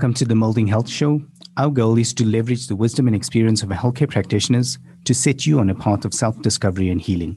Welcome to the Moulding Health Show. Our goal is to leverage the wisdom and experience of healthcare practitioners to set you on a path of self discovery and healing.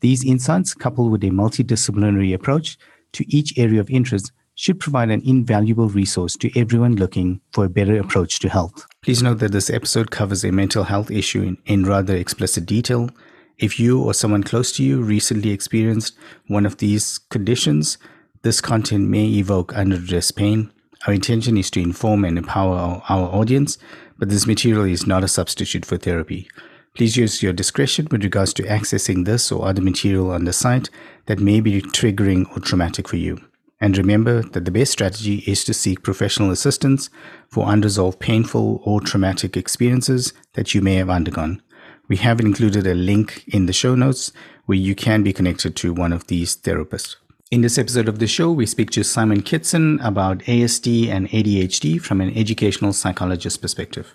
These insights, coupled with a multidisciplinary approach to each area of interest, should provide an invaluable resource to everyone looking for a better approach to health. Please note that this episode covers a mental health issue in, in rather explicit detail. If you or someone close to you recently experienced one of these conditions, this content may evoke underdress pain. Our intention is to inform and empower our, audience, but this material is not a substitute for therapy. Please use your discretion with regards to accessing this or other material on the site that may be triggering or traumatic for you. And remember that the best strategy is to seek professional assistance for unresolved painful or traumatic experiences that you may have undergone. We have included a link in the show notes where you can be connected to one of these therapists. In this episode of the show, we speak to Simon Kitson about ASD and ADHD from an educational psychologist perspective.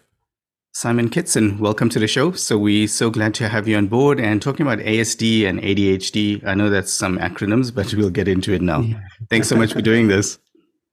Simon Kitson, welcome to the show. So we're so glad to have you on board and talking about ASD and ADHD. I know that's some acronyms, but we'll get into it now. Yeah. Thanks so much for doing this.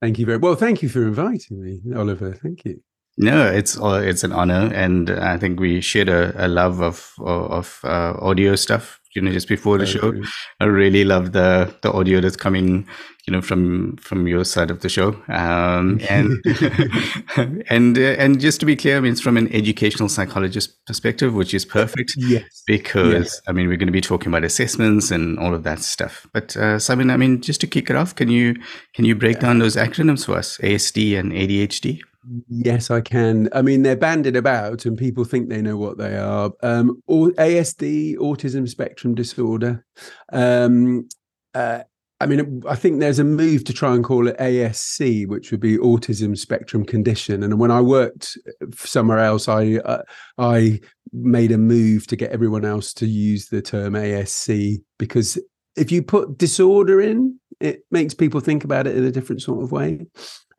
Thank you very well. Thank you for inviting me, Oliver. Thank you. No, it's uh, it's an honor, and I think we shared a, a love of of uh, audio stuff you know just before the show. i really love the the audio that's coming you know from from your side of the show. Um, and and uh, and just to be clear i mean it's from an educational psychologist perspective which is perfect yes. because yes. i mean we're going to be talking about assessments and all of that stuff. But uh, simon i mean just to kick it off can you can you break yeah. down those acronyms for us asd and adhd Yes, I can. I mean, they're banded about, and people think they know what they are. Um, ASD, autism spectrum disorder. Um, uh, I mean, I think there's a move to try and call it ASC, which would be autism spectrum condition. And when I worked somewhere else, I uh, I made a move to get everyone else to use the term ASC because if you put disorder in, it makes people think about it in a different sort of way.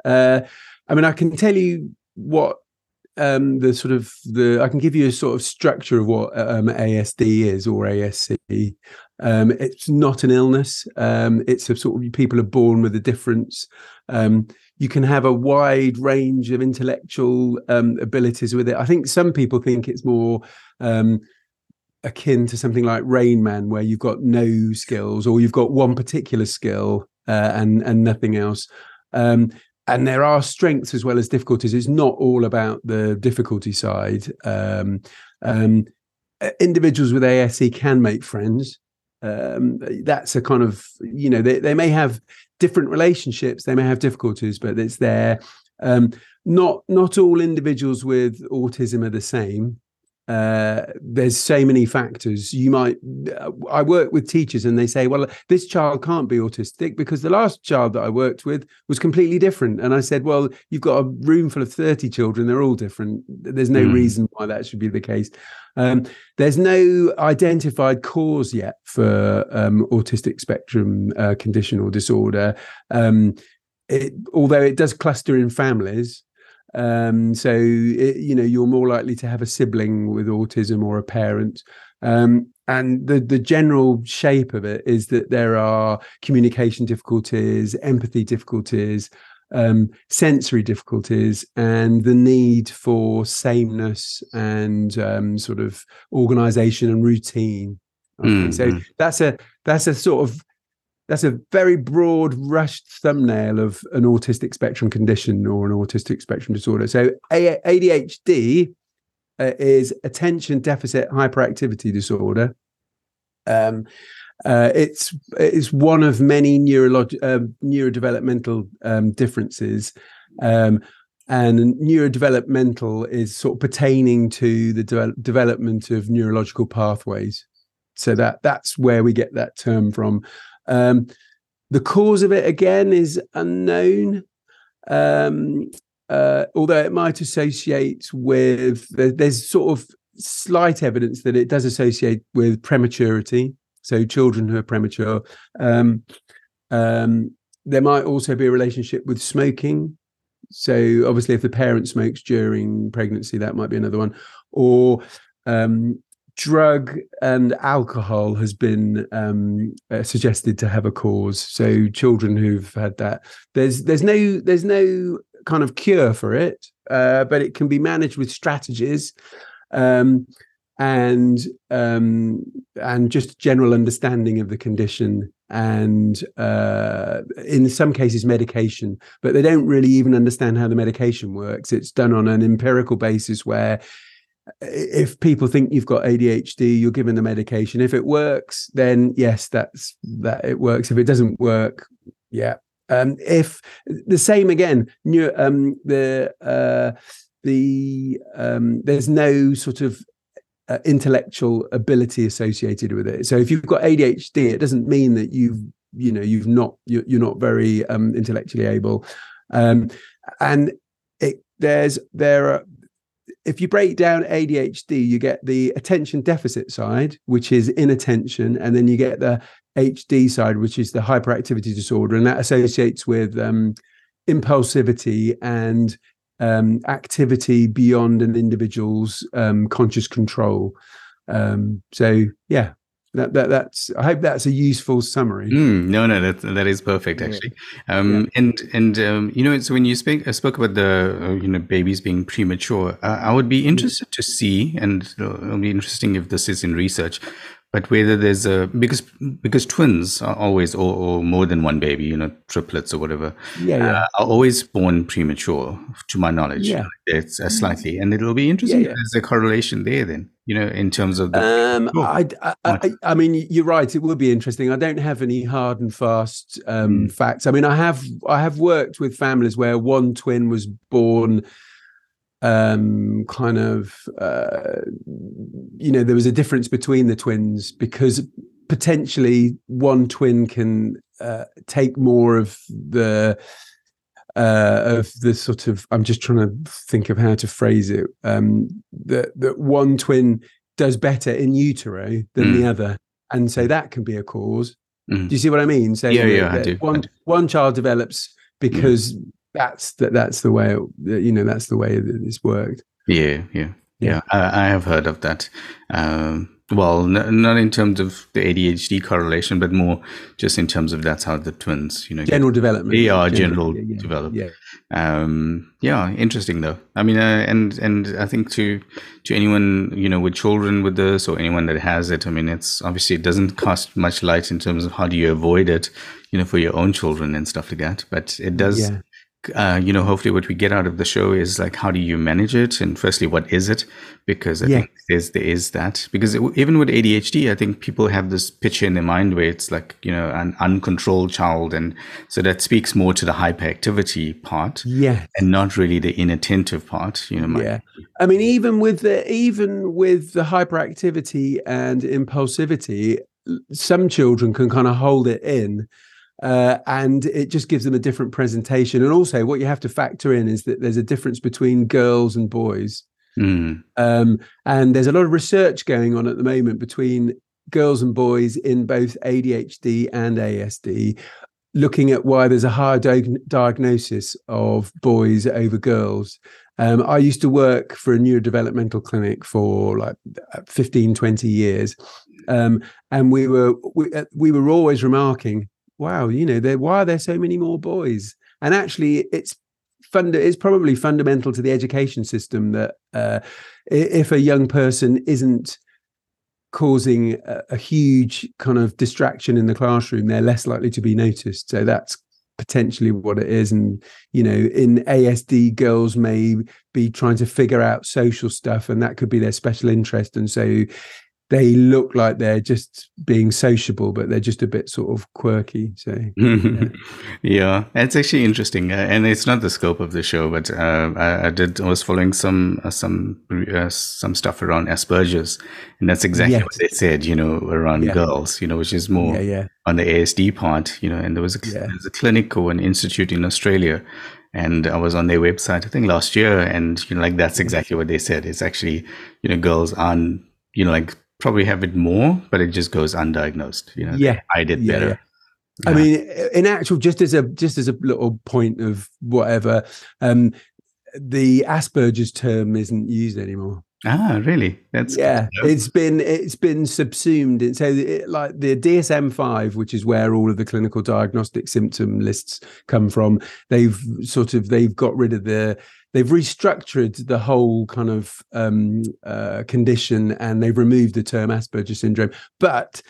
Uh, I mean, I can tell you what um, the sort of the I can give you a sort of structure of what um, ASD is or ASC. Um, it's not an illness. Um, it's a sort of people are born with a difference. Um, you can have a wide range of intellectual um, abilities with it. I think some people think it's more akin to something like Rain Man, where you've got no skills or you've got one particular skill uh, and and nothing else. Um, and there are strengths as well as difficulties. It's not all about the difficulty side. Um, um, individuals with ASC can make friends. Um, that's a kind of you know they, they may have different relationships, they may have difficulties, but it's there. Um, not not all individuals with autism are the same uh, there's so many factors. You might, uh, I work with teachers and they say, well, this child can't be autistic because the last child that I worked with was completely different. And I said, well, you've got a room full of 30 children, they're all different. There's no mm. reason why that should be the case. Um, there's no identified cause yet for um, autistic spectrum uh, condition or disorder. Um, it, although it does cluster in families, um, so it, you know you're more likely to have a sibling with autism or a parent. Um, and the the general shape of it is that there are communication difficulties, empathy difficulties, um, sensory difficulties, and the need for sameness and um, sort of organization and routine. Mm-hmm. So that's a that's a sort of that's a very broad rushed thumbnail of an autistic spectrum condition or an autistic spectrum disorder. So adhd uh, is attention deficit hyperactivity disorder. Um, uh, it's it's one of many neurolog- uh, neurodevelopmental um, differences. Um, and neurodevelopmental is sort of pertaining to the de- development of neurological pathways. So that that's where we get that term from um, the cause of it again is unknown. Um, uh, although it might associate with there's sort of slight evidence that it does associate with prematurity so children who are premature. Um, um, there might also be a relationship with smoking. So obviously if the parent smokes during pregnancy that might be another one. Or um, drug and alcohol has been um, uh, suggested to have a cause. So children who've had that, there's there's no there's no kind of cure for it, uh, but it can be managed with strategies. Um, and um, and just general understanding of the condition and uh, in some cases medication but they don't really even understand how the medication works it's done on an empirical basis where if people think you've got ADHD, you're given the medication. If it works, then yes, that's that it works. If it doesn't work, yeah. Um, if the same again, new, um, the uh, the um, there's no sort of uh, intellectual ability associated with it. So if you've got ADHD, it doesn't mean that you've you know you've not you're, you're not very um, intellectually able. Um, and it, there's there are if you break down ADHD, you get the attention deficit side, which is inattention, and then you get the HD side, which is the hyperactivity disorder, and that associates with um, impulsivity and um, activity beyond an individual's um, conscious control. Um, so yeah, that, that that's I hope that's a useful summary. Mm, no, no, that that is perfect actually. Um, yeah. And and um, you know, so when you speak I spoke about the uh, you know babies being premature, uh, I would be interested to see, and it'll be interesting if this is in research but whether there's a because because twins are always or, or more than one baby you know triplets or whatever yeah, yeah. Uh, are always born premature to my knowledge. Yeah. It's uh, slightly and it'll be interesting yeah, yeah. there's a correlation there then you know in terms of the um I, I, I, I mean you're right it would be interesting. I don't have any hard and fast um mm. facts. I mean i have i have worked with families where one twin was born um, kind of, uh, you know, there was a difference between the twins because potentially one twin can uh, take more of the uh, of the sort of. I'm just trying to think of how to phrase it. Um, that that one twin does better in utero than mm. the other, and so that can be a cause. Mm. Do you see what I mean? So yeah, yeah, I do. One I do. one child develops because mm that's that that's the way it, you know that's the way that it's worked. Yeah yeah yeah, I, I, have heard of that. Um, well n- not in terms of the adhd correlation but more just in terms of that's how the twins you know general development. They are general, general yeah, develop yeah. Um, yeah interesting though. I mean uh, and and i think to to anyone you know with children with this or anyone that has it i mean it's obviously it doesn't cast much light in terms of how do you avoid it you know for your own children and stuff like that but it does yeah uh, you know, hopefully what we get out of the show is like, how do you manage it? And firstly, what is it? Because I yeah. think there's, there is that. Because it, even with ADHD, I think people have this picture in their mind where it's like, you know, an uncontrolled child. And so that speaks more to the hyperactivity part. Yeah. And not really the inattentive part, you know. My, yeah. I mean, even with the, even with the hyperactivity and impulsivity, some children can kind of hold it in uh, and it just gives them a different presentation. And also, what you have to factor in is that there's a difference between girls and boys. Mm. Um, and there's a lot of research going on at the moment between girls and boys in both ADHD and ASD, looking at why there's a higher di- diagnosis of boys over girls. Um, I used to work for a neurodevelopmental clinic for like 15, 20 years. Um, and we were we, uh, we were always remarking wow, you know, there why are there so many more boys? And actually, it's fund it's probably fundamental to the education system that uh, if a young person isn't causing a, a, huge kind of distraction in the classroom, they're less likely to be noticed. So that's potentially what it is. And you know, in ASD, girls may be trying to figure out social stuff, and that could be their special interest. And so they look like they're just being sociable, but they're just a bit sort of quirky. So, yeah, yeah it's actually interesting, uh, and it's not the scope of the show, but uh, I, I, did. I was following some uh, some uh, some stuff around Asperger's, and that's exactly yes. what they said. You know, around yeah. girls. You know, which is more yeah, yeah. on the ASD part. You know, and there was a, there was a clinic or an institute in Australia and I was on their website I think last year, and you know, like that's exactly what they said. It's actually you know girls aren't you know like probably have it more, but it just goes undiagnosed. You know, yeah, I did yeah, better. Yeah. I mean, in actual, just as a just as a little point of whatever, um, the Asperger's term isn't used anymore. Ah, really? That's yeah. It's been it's been subsumed. And so, it, like the DSM five, which is where all of the clinical diagnostic symptom lists come from, they've sort of they've got rid of the they've restructured the whole kind of um, uh, condition and they've removed the term Asperger syndrome, but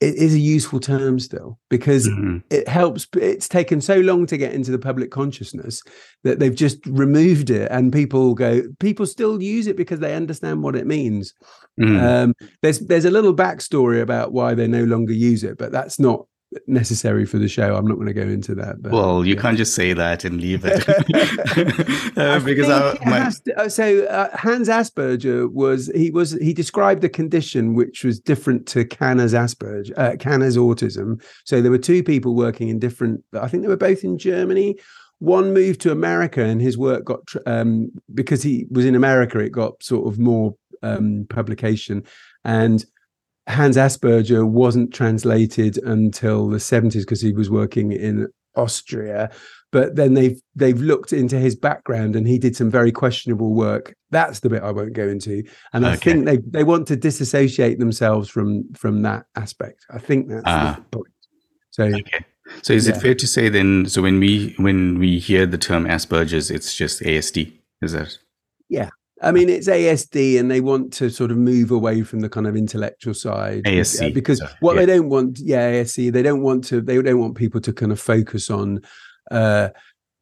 it is a useful term still because mm-hmm. it helps it's taken so long to get into the public consciousness that they've just removed it and people go people still use it because they understand what it means mm. um, there's there's a little backstory about why they no longer use it but that's not necessary for the show. I'm not going to go into that. But, well, you yeah. can't just say that and leave it uh, because I, my... to, uh, so uh, Hans Asperger was he was he described a condition which was different to Kanner's Asperger, uh, Kanner's autism. So there were two people working in different. I think they were both in Germany. One moved to America, and his work got um, because he was in America. It got sort of more um, publication, and Hans Asperger wasn't translated until the 70s because he was working in Austria. But then they've they've looked into his background and he did some very questionable work. That's the bit I won't go into. And I think they they want to disassociate themselves from from that aspect. I think that's the ah. point. So okay. So is yeah. it fair to say then? So when we when we hear the term Asperger's, it's just ASD, is that? Yeah, I mean, it's ASD, and they want to sort of move away from the kind of intellectual side. ASC, because what yeah. they don't want, yeah, ASC, they don't want to, they don't want people to kind of focus on uh,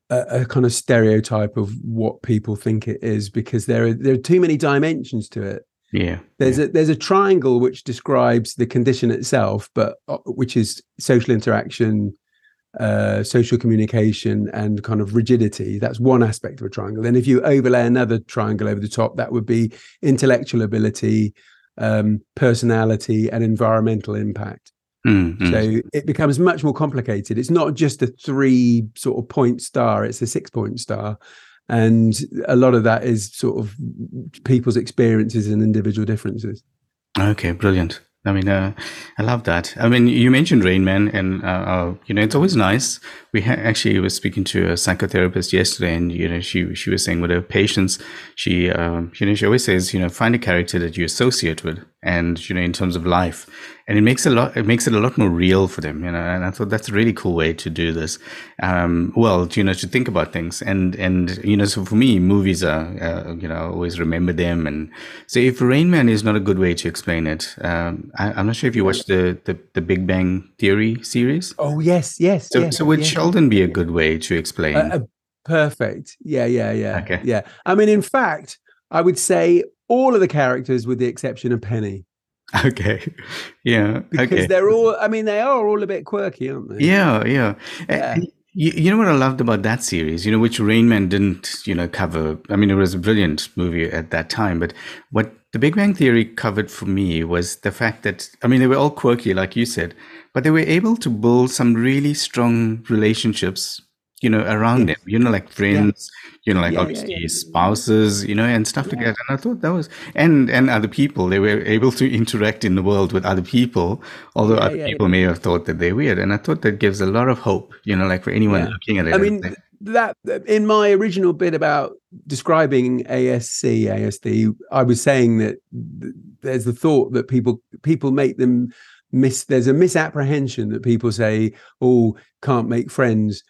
a, a, kind of stereotype of what people think it is, because there are there are too many dimensions to it. Yeah, there's yeah. a there's a triangle which describes the condition itself, but uh, which is social interaction, uh, social communication and kind of rigidity. That's one aspect of a triangle. Then, if you overlay another triangle over the top, that would be intellectual ability, um, personality, and environmental impact. Mm-hmm. So it becomes much more complicated. It's not just a three sort of point star; it's a six point star, and a lot of that is sort of people's experiences and individual differences. Okay, brilliant. I mean, uh, I love that. I mean, you mentioned Rain Man, and uh, uh, you know, it's always nice. We ha- actually was speaking to a psychotherapist yesterday, and you know, she she was saying with her patients, she um, you know, she always says, you know, find a character that you associate with, and you know, in terms of life, and it makes a lot it makes it a lot more real for them you know and i thought that's a really cool way to do this. Um, well you know to think about things. And and you know so for me movies are uh, you know I always remember them. And so if rain man is not a good way to explain it um, I, am not sure if you watched the, the, the big bang theory series. Oh yes yes so, yes, so would yes. sheldon be a good way to explain uh, uh, perfect. Yeah yeah yeah. Okay. Yeah. I mean in fact i would say all of the characters with the exception of penny Okay. Yeah. Because okay. they're all, I mean, they are all a bit quirky, aren't they? Yeah. Yeah. Eh, yeah. You, you, know what I loved about that series, you know, which Rain Man didn't, you know, cover. I mean, it was a brilliant movie at that time, but what The Big Bang Theory covered for me was the fact that, I mean, they were all quirky, like you said, but they were able to build some really strong relationships you know, around them, you know, like friends, yeah. You know, like yeah, obviously yeah, spouses, you know, and stuff together. And I thought that was, and, and other people, they were able to interact in the world with other people, although other people may have thought that they're weird. And I thought that gives a lot of hope, you know, like for anyone looking at it. I mean, that in my original bit about describing ASC, ASD, I was saying that there's the thought that people, people make them miss, there's a misapprehension that people say, oh, can't make friends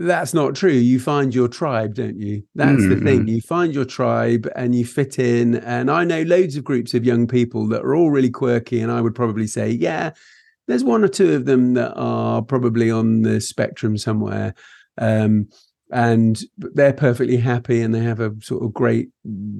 that's not true. You find your tribe, don't you? That's mm-hmm. the thing. You find your tribe and you fit in. And I know loads of groups of young people that are all really quirky. And I would probably say, yeah, there's one or two of them that are probably on the spectrum somewhere. Um, and they're perfectly happy and they have a sort of great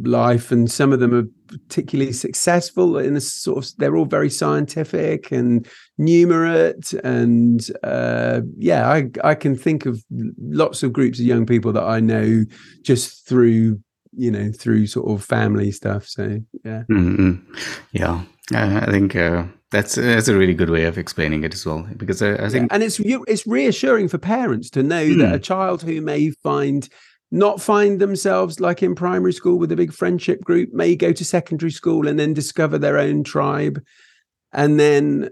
life. And some of them are particularly successful in a sort of they're all very scientific and numerate. And uh, yeah I, I can think of lots of groups of young people that i know just through you know through sort of family stuff. So yeah. Mm-hmm. yeah. I think uh that's that's a really good way of explaining it as well, because I, I think, yeah. and it's it's reassuring for parents to know mm. that hmm. a child who may find not find themselves like in primary school with a big friendship group may go to secondary school and then discover their own tribe, and then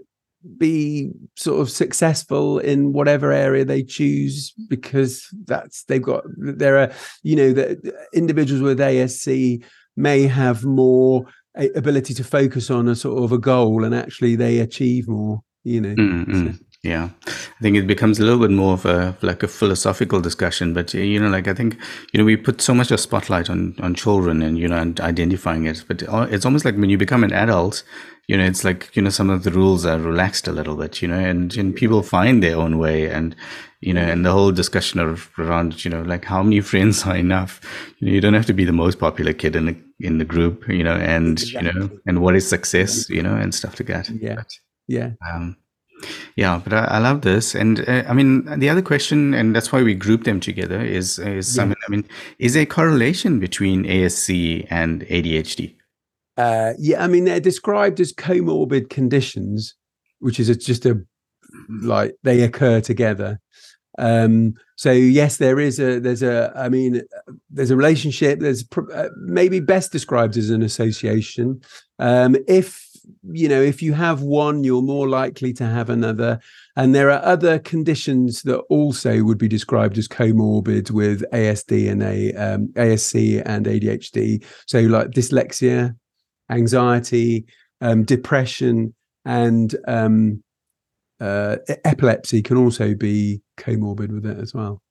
be sort of successful in whatever area they choose because that's they've got there are you know that individuals with ASC may have more ability to focus on a sort of a goal and actually they achieve more you know mm-hmm. so. yeah i think it becomes a little bit more of a like a philosophical discussion but you know like i think you know we put so much of spotlight on on children and you know and identifying it but it's almost like when you become an adult you know it's like you know some of the rules are relaxed a little bit you know and, and people find their own way and you know and the whole discussion of around you know like how many friends are enough? You know you don't have to be the most popular kid in the in the group you know and exactly. you know and what is success you know and stuff like that. Yeah. But, yeah. um yeah but I, I love this. And uh, i mean the other question and that's why we group them together is is yeah. I, mean, I mean is there a correlation between asc and adhd uh, yeah, I mean they're described as comorbid conditions, which is a, just a like they occur together. Um, so yes, there is a there's a I mean there's a relationship. There's uh, maybe best described as an association. Um, if you know if you have one, you're more likely to have another. And there are other conditions that also would be described as comorbid with ASD and a um, ASC and ADHD. So like dyslexia, anxiety, um, depression, and um, uh, epilepsy can also be comorbid with it as well.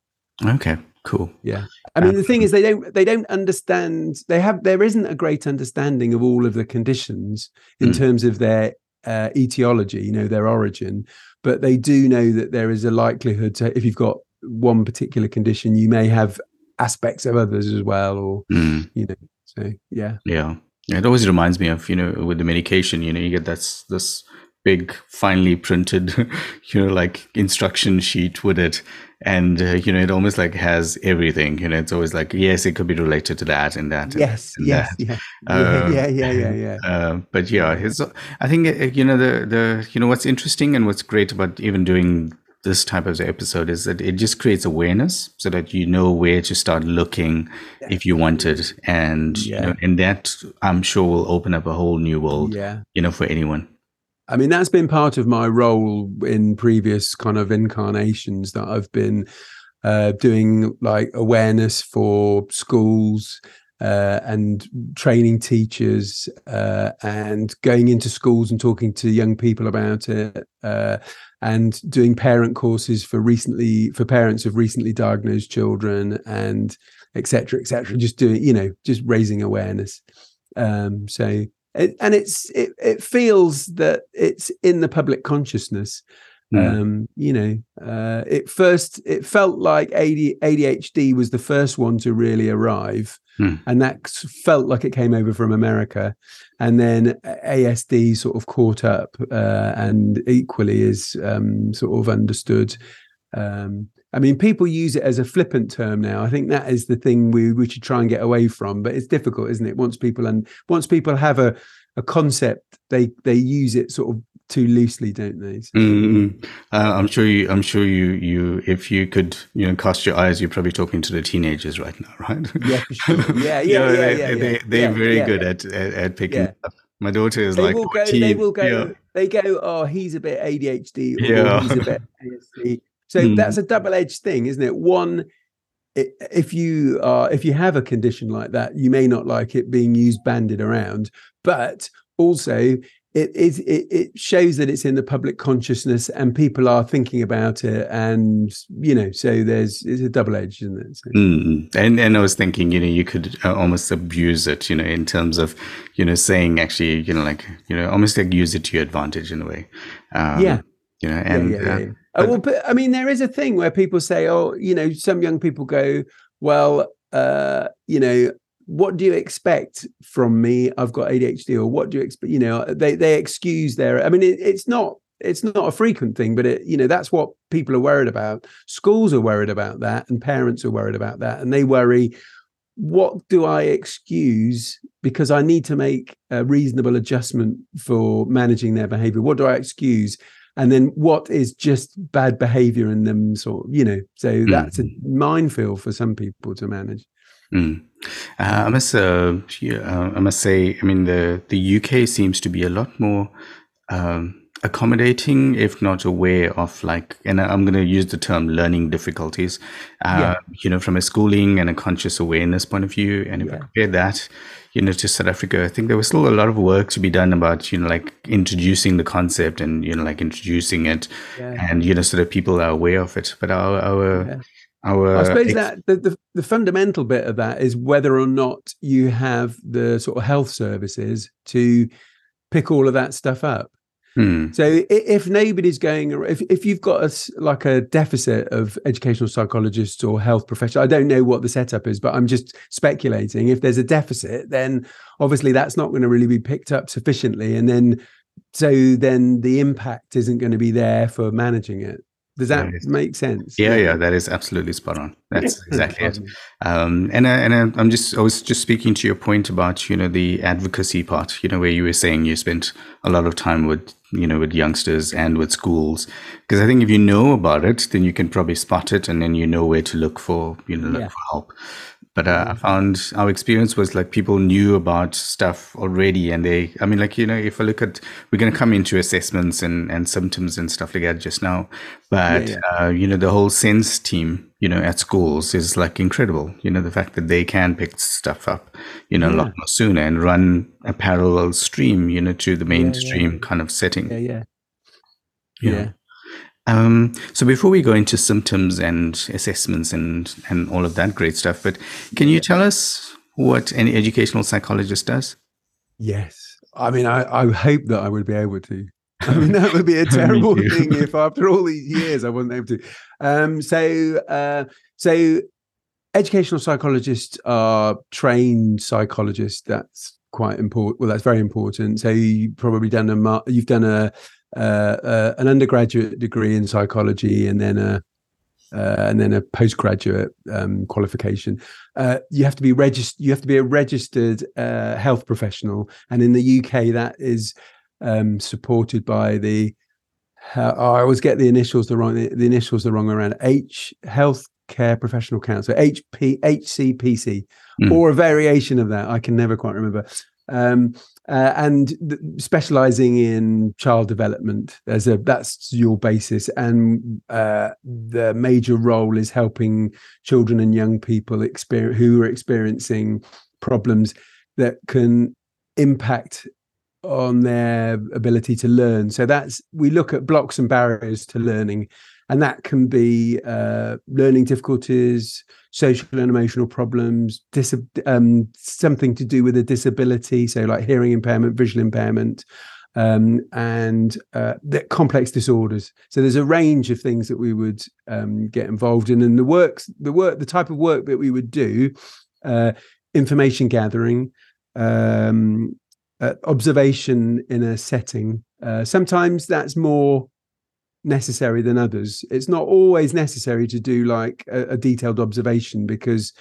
Okay, cool. Yeah, I mean um, the thing is they don't they don't understand. They have there isn't a great understanding of all of the conditions in mm. terms of their uh, etiology, you know, their origin. But they do know that there is a likelihood to, if you've got one particular condition, you may have aspects of others as well, or mm. you know. So yeah, yeah. It always reminds me of you know with the medication, you know, you get that's this big finely printed, you know, like instruction sheet with it, and uh, you know it almost like has everything. You know, it's always like yes, it could be related to that and that. Yes, and yes, that. Yeah. Uh, yeah, yeah, yeah, yeah, uh, but yeah, it's, I think uh, you know the the you know what's interesting and what's great about even doing this type of episode is that it just creates awareness so that you know where to start looking if you want it and yeah. you know, and that i'm sure will open up a whole new world yeah you know for anyone i mean that's been part of my role in previous kind of incarnations that i've been uh, doing like awareness for schools uh, and training teachers uh, and going into schools and talking to young people about it uh, and doing parent courses for recently for parents of recently diagnosed children and etc etc just doing you know just raising awareness. Um so it, and it's it, it feels that it's in the public consciousness mm. um you know uh it first it felt like AD, adhd was the first one to really arrive mm. and that felt like it came over from america and then ASD sort of caught up uh, and equally is um, sort of understood. Um, I mean, people use it as a flippant term now. I think that is the thing we, we should try and get away from. But it's difficult, isn't it? Once people and once people have a a concept, they they use it sort of too loosely, don't they? So, mm-hmm. uh, I'm sure you. I'm sure you. You, if you could, you know, cast your eyes, you're probably talking to the teenagers right now, right? Yeah, for sure. Yeah, yeah, you know, yeah, they, yeah, They, they're yeah, very yeah, good at, at, at picking up. My daughter is they like, will go, they will go. They go. Oh, he's a bit ADHD. yeah, he's a bit ASD. So mm. that's a double-edged thing, isn't it? One, if you are if you have a condition like that, you may not like it being used banded around, but also it, it, it shows that it's in the public consciousness and people are thinking about it and you know so there's it's a double edge isn't it so. mm. and and i was thinking you know you could uh, almost abuse it you know in terms of you know saying actually you know like you know almost like use it to your advantage in a way um, yeah you know and yeah, yeah, uh, yeah. Uh, well, but, i mean there is a thing where people say oh you know some young people go well uh you know what do you expect from me? I've got ADHD, or what do you expect? You know, they they excuse their. I mean, it, it's not it's not a frequent thing, but it you know that's what people are worried about. Schools are worried about that, and parents are worried about that, and they worry. What do I excuse because I need to make a reasonable adjustment for managing their behavior? What do I excuse? And then what is just bad behavior in them sort of, you know so that's a minefield for some people to manage Mm. Uh, I must, uh, yeah, uh, I must say, I mean, the the UK seems to be a lot more. Um, accommodating, if not aware of like, and I'm going to use the term learning difficulties, uh, yeah. you know, from a schooling and a conscious awareness point of view. And if yeah. I compare that, you know, to South Africa, I think there was still a lot of work to be done about, you know, like introducing the concept and, you know, like introducing it yeah. and, you know, so that people are aware of it. But our, our, our I suppose ex- that the, the, the fundamental bit of that is whether or not you have the sort of health services to pick all of that stuff up. Hmm. So if nobody's going, if if you've got a like a deficit of educational psychologists or health professionals, I don't know what the setup is, but I'm just speculating. If there's a deficit, then obviously that's not going to really be picked up sufficiently, and then so then the impact isn't going to be there for managing it. Does that make sense? Yeah, yeah, that is absolutely spot on. That's exactly it. Um, and uh, and uh, I'm just I was just speaking to your point about you know the advocacy part. You know where you were saying you spent a lot of time with you know with youngsters and with schools because I think if you know about it, then you can probably spot it, and then you know where to look for you know look yeah. for help. But uh, I found our experience was like people knew about stuff already, and they, I mean, like you know, if I look at, we're going to come into assessments and and symptoms and stuff like that just now, but yeah, yeah. Uh, you know, the whole sense team, you know, at schools is like incredible. You know, the fact that they can pick stuff up, you know, yeah. a lot more sooner and run a parallel stream, you know, to the mainstream kind of setting. Yeah, yeah, yeah. Um, so before we go into symptoms and assessments and and all of that great stuff, but can you tell us what an educational psychologist does? Yes, I mean, I, I hope that I would be able to. I mean, that would be a terrible thing if after all these years I wasn't able to. Um, so, uh, so educational psychologists are trained psychologists. That's quite important. Well, that's very important. So you probably done a you've done a uh, uh, an undergraduate degree in psychology and then a uh, and then a postgraduate um, qualification. Uh, you have to be registered. You have to be a registered uh, health professional, and in the UK, that is um, supported by the. I always get the initials the wrong. The, the initials the wrong around. H Healthcare Professional Council, HP HCPC, mm. or a variation of that. I can never quite remember. Um, uh, and th- specializing in child development as a that's your basis. And uh, the major role is helping children and young people experience who are experiencing problems that can impact on their ability to learn. So that's we look at blocks and barriers to learning and that can be uh, learning difficulties, social and emotional problems, dis- um, something to do with a disability, so like hearing impairment, visual impairment, um, and uh, complex disorders. So there's a range of things that we would um, get involved in, and the works, the work, the type of work that we would do, uh, information gathering. Um, uh, observation in a setting. Uh, sometimes that's more necessary than others. It's not always necessary to do like a, a, detailed observation because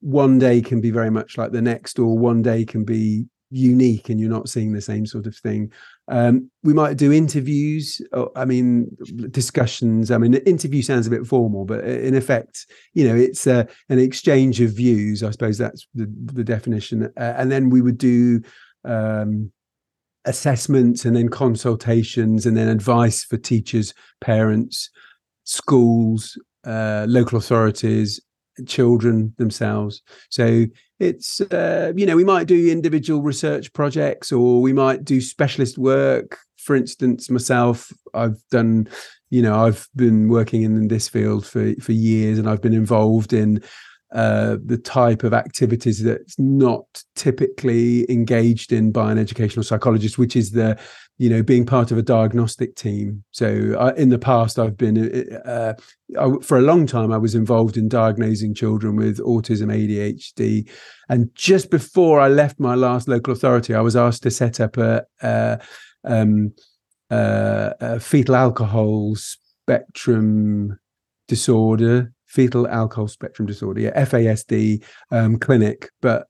one day can be very much like the next, or one day can be unique and you're not seeing the same sort of thing. Um, we might do interviews. I mean, discussions. I mean, interview sounds a bit formal, but in effect, you know, it's uh, an exchange of views. I suppose that's the, the definition. Uh, and then we would do um, assessments and then consultations and then advice for teachers, parents, schools, uh, local authorities, children themselves. So it's, uh, you know, we might do individual research projects or we might do specialist work. For instance, myself, I've done, you know, I've been working in this field for, for years and I've been involved in uh, the type of activities that's not typically engaged in by an educational psychologist, which is the, you know, being part of a diagnostic team. So uh, in the past, I've been, uh, I, for a long time, I was involved in diagnosing children with autism, ADHD. And just before I left my last local authority, I was asked to set up a, a, um, a fetal alcohol spectrum disorder fetal alcohol spectrum disorder, yeah, FASD um, clinic, but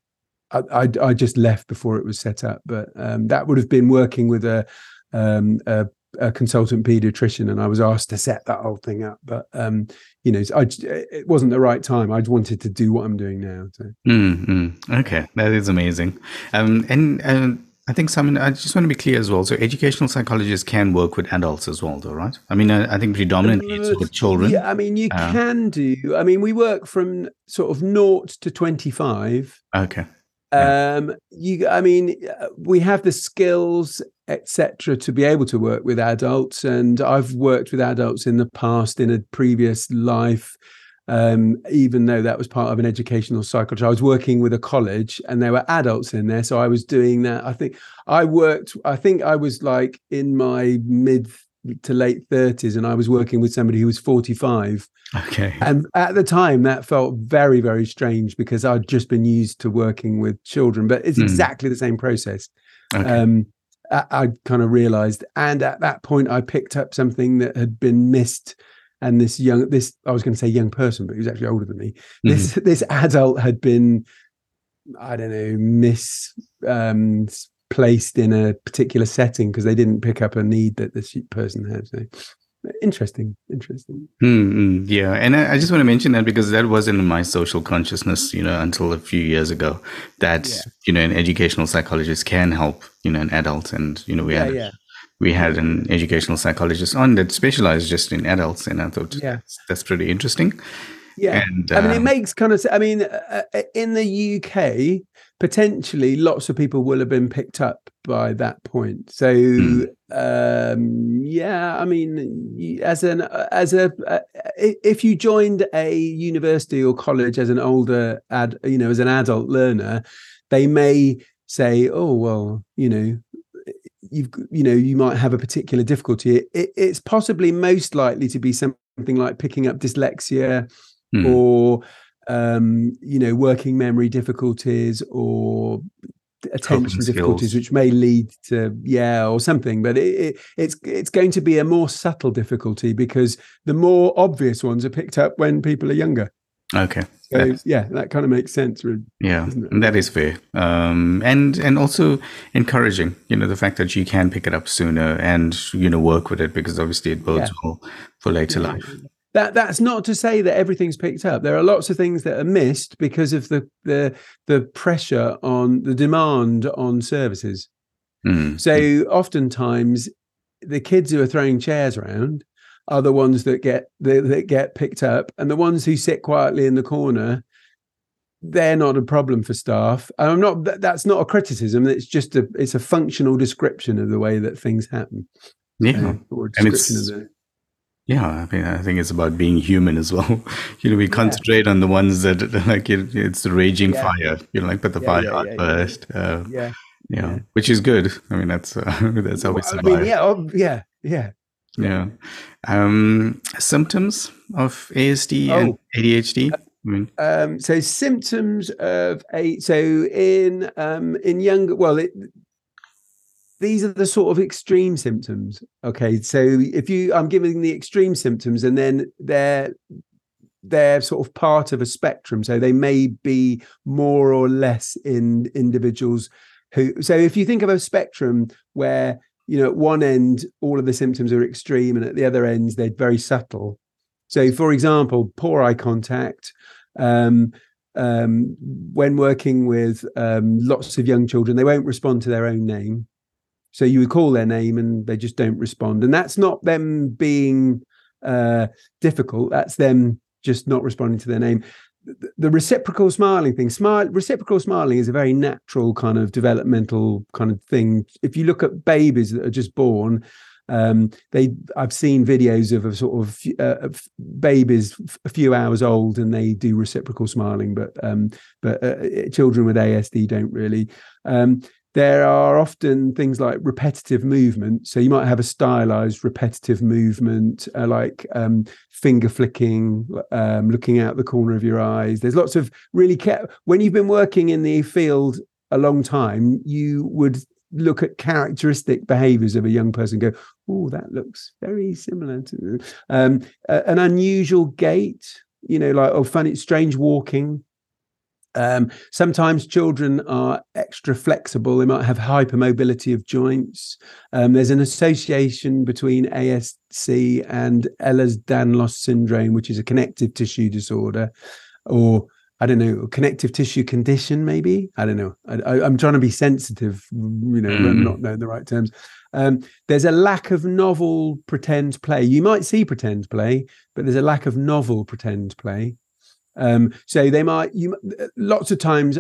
I, I, I, just left before it was set up. But um, that would have been working with a, um, a, a, consultant pediatrician, and I was asked to set that whole thing up. But um, you know, I, it wasn't the right time. I wanted to do what I'm doing now. So. Mm-hmm. Okay, that is amazing. Um, and. I think Simon, I just want to be clear as well. So educational psychologists can work with adults as well, though, right? I mean, I, I think predominantly it's with children. Yeah, I mean, you uh, can do. I mean, we work from sort of naught to twenty-five. Okay. Um, you, I mean, we have the skills, etc., to be able to work with adults, and I've worked with adults in the past in a previous life um, even though that was part of an educational psychology. I was working with a college and there were adults in there. So I was doing that. I think I worked, I think I was like in my mid to late 30s and I was working with somebody who was 45. Okay. And at the time that felt very, very strange because I'd just been used to working with children, but it's mm. exactly the same process. Okay. Um, I, I kind of realized. And at that point, I picked up something that had been missed and this young this i was going to say young person but he was actually older than me mm-hmm. this this adult had been i don't know mis um, placed in a particular setting because they didn't pick up a need that this person had so interesting interesting mm-hmm. yeah and I, I, just want to mention that because that wasn't in my social consciousness you know until a few years ago that yeah. you know an educational psychologist can help you know an adult and you know we yeah, had yeah we had an educational psychologist on that specialized just in adults, and I thought yeah. that's, pretty interesting. Yeah, and, I mean, it um, makes kind of. I mean, uh, uh in the UK, potentially, lots of people will have been picked up by that point. So, mm. um, yeah, I mean, as an as a uh, if you joined a university or college as an older ad, you know, as an adult learner, they may say, "Oh, well, you know, you've you know you might have a particular difficulty it, it's possibly most likely to be something like picking up dyslexia mm. or um, you know working memory difficulties or attention difficulties which may lead to yeah or something. But it, it, it's it's going to be a more subtle difficulty because the more obvious ones are picked up when people are younger Okay. So, yeah. yeah, that kind of makes sense. Really, yeah, that is fair, um, and and also encouraging. You know, the fact that you can pick it up sooner and you know work with it because obviously it bodes yeah. well for later yeah. life. That that's not to say that everything's picked up. There are lots of things that are missed because of the the the pressure on the demand on services. Mm. So oftentimes, the kids who are throwing chairs around are the ones that get that, that get picked up, and the ones who sit quietly in the corner they're not a problem for staff. I'm not. That's not a criticism. It's just a. It's a functional description of the way that things happen. Yeah, uh, or and it's, yeah. I mean, I think it's about being human as well. you know, we yeah. concentrate on the ones that like it, it's the raging yeah. fire. You know, like put the yeah, fire out first. Uh, yeah. yeah, which is good. I mean, that's uh, that's how we survive. I mean, yeah, oh, yeah, yeah. Yeah. Um, symptoms of ASD oh. and ADHD. I mean. um, so symptoms of a so in um, in young well it, these are the sort of extreme symptoms. Okay, so if you I'm giving the extreme symptoms and then they're they're sort of part of a spectrum. So they may be more or less in individuals who. So if you think of a spectrum where you know, at one end, all of the symptoms are extreme, and at the other ends, they're very subtle. So, for example, poor eye contact. Um, um, when working with um, lots of young children, they won't respond to their own name. So you would call their name and they just don't respond. And that's not them being uh, difficult. That's them just not responding to their name the reciprocal smiling thing. Smile reciprocal smiling is a very natural kind of developmental kind of thing. If you look at babies that are just born um, they i've seen videos of a sort of, uh, babies a few hours old and they do reciprocal smiling but um, but uh, children with asd don't really. Um, there are often things like repetitive movement. So you might have a stylized repetitive movement, uh, like um, finger flicking, um, looking out the corner of your eyes. There's lots of really. When you've been working in the field a long time, you would look at characteristic behaviors of a young person go oh that looks very similar to um, an unusual gait you know like oh funny strange walking um, sometimes children are extra flexible. They might have hypermobility of joints. Um, there's an association between ASC and Ehlers-Danlos syndrome, which is a connective tissue disorder, or I don't know, connective tissue condition, maybe. I don't know. I, am trying to be sensitive, you know, mm. not knowing the right terms. Um, there's a lack of novel pretend play. You might see pretend play, but there's a lack of novel pretend play. Um, so they might you lots of times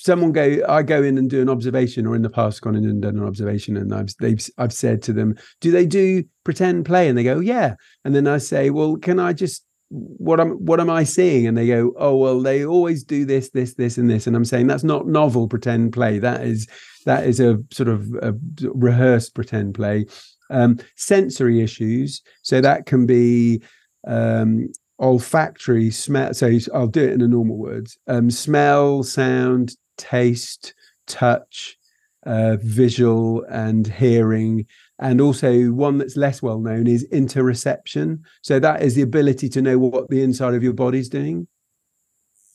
someone go I go in and do an observation or in the past gone in and done an observation and I've they've I've said to them, do they do pretend play? And they go, yeah. And then I say, well, can I just what am what am I seeing? And they go, oh well, they always do this, this, this, and this. And I'm saying that's not novel pretend play. That is that is a sort of a rehearsed pretend play. Um, sensory issues, so that can be um, olfactory smell. So I'll do it in a normal words: um, smell, sound, taste, touch, uh, visual, and hearing. And also one that's less well known is interoception. So that is the ability to know what the inside of your body's doing.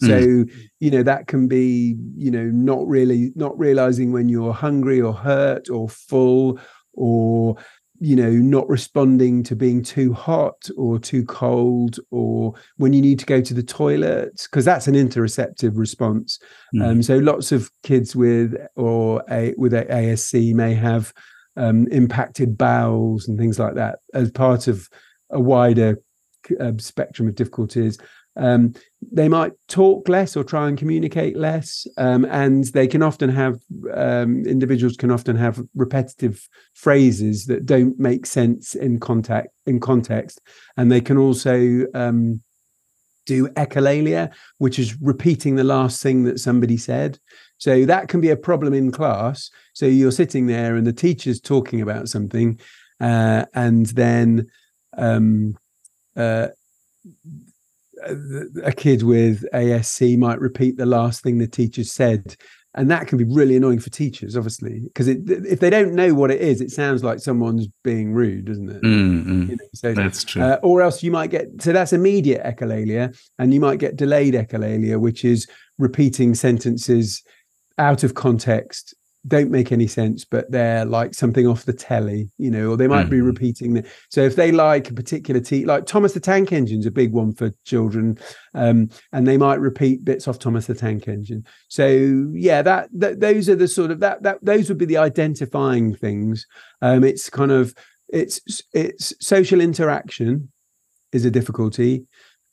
So mm. you know that can be you know not really not realizing when you're hungry or hurt or full or you know not responding to being too hot or too cold or when you need to go to the toilet because that's an interoceptive response mm. um, so lots of kids with or a with a asc may have um, impacted bowels and things like that as part of a wider uh, spectrum of difficulties um, they might talk less or try and communicate less um, and they can often have um, individuals can often have repetitive phrases that don't make sense in contact in context. And they can also um, do echolalia which is repeating the last thing that somebody said. So that can be a problem in class. So you're sitting there and the teacher's talking about something uh, and then um, uh, a kid with ASC might repeat the last thing the teacher said. And that can be really annoying for teachers, obviously, because if they don't know what it is, it sounds like someone's being rude, doesn't it? Mm-hmm. You know, so, that's true. Uh, or else you might get so that's immediate echolalia, and you might get delayed echolalia, which is repeating sentences out of context don't make any sense, but they're like something off the telly, you know, or they might mm. be hmm. repeating the. So if they like a particular tea, like Thomas the Tank Engine's a big one for children, um, and they might repeat bits off Thomas the Tank Engine. So yeah, that, that those are the sort of that that those would be the identifying things. Um, it's kind of it's it's social interaction is a difficulty.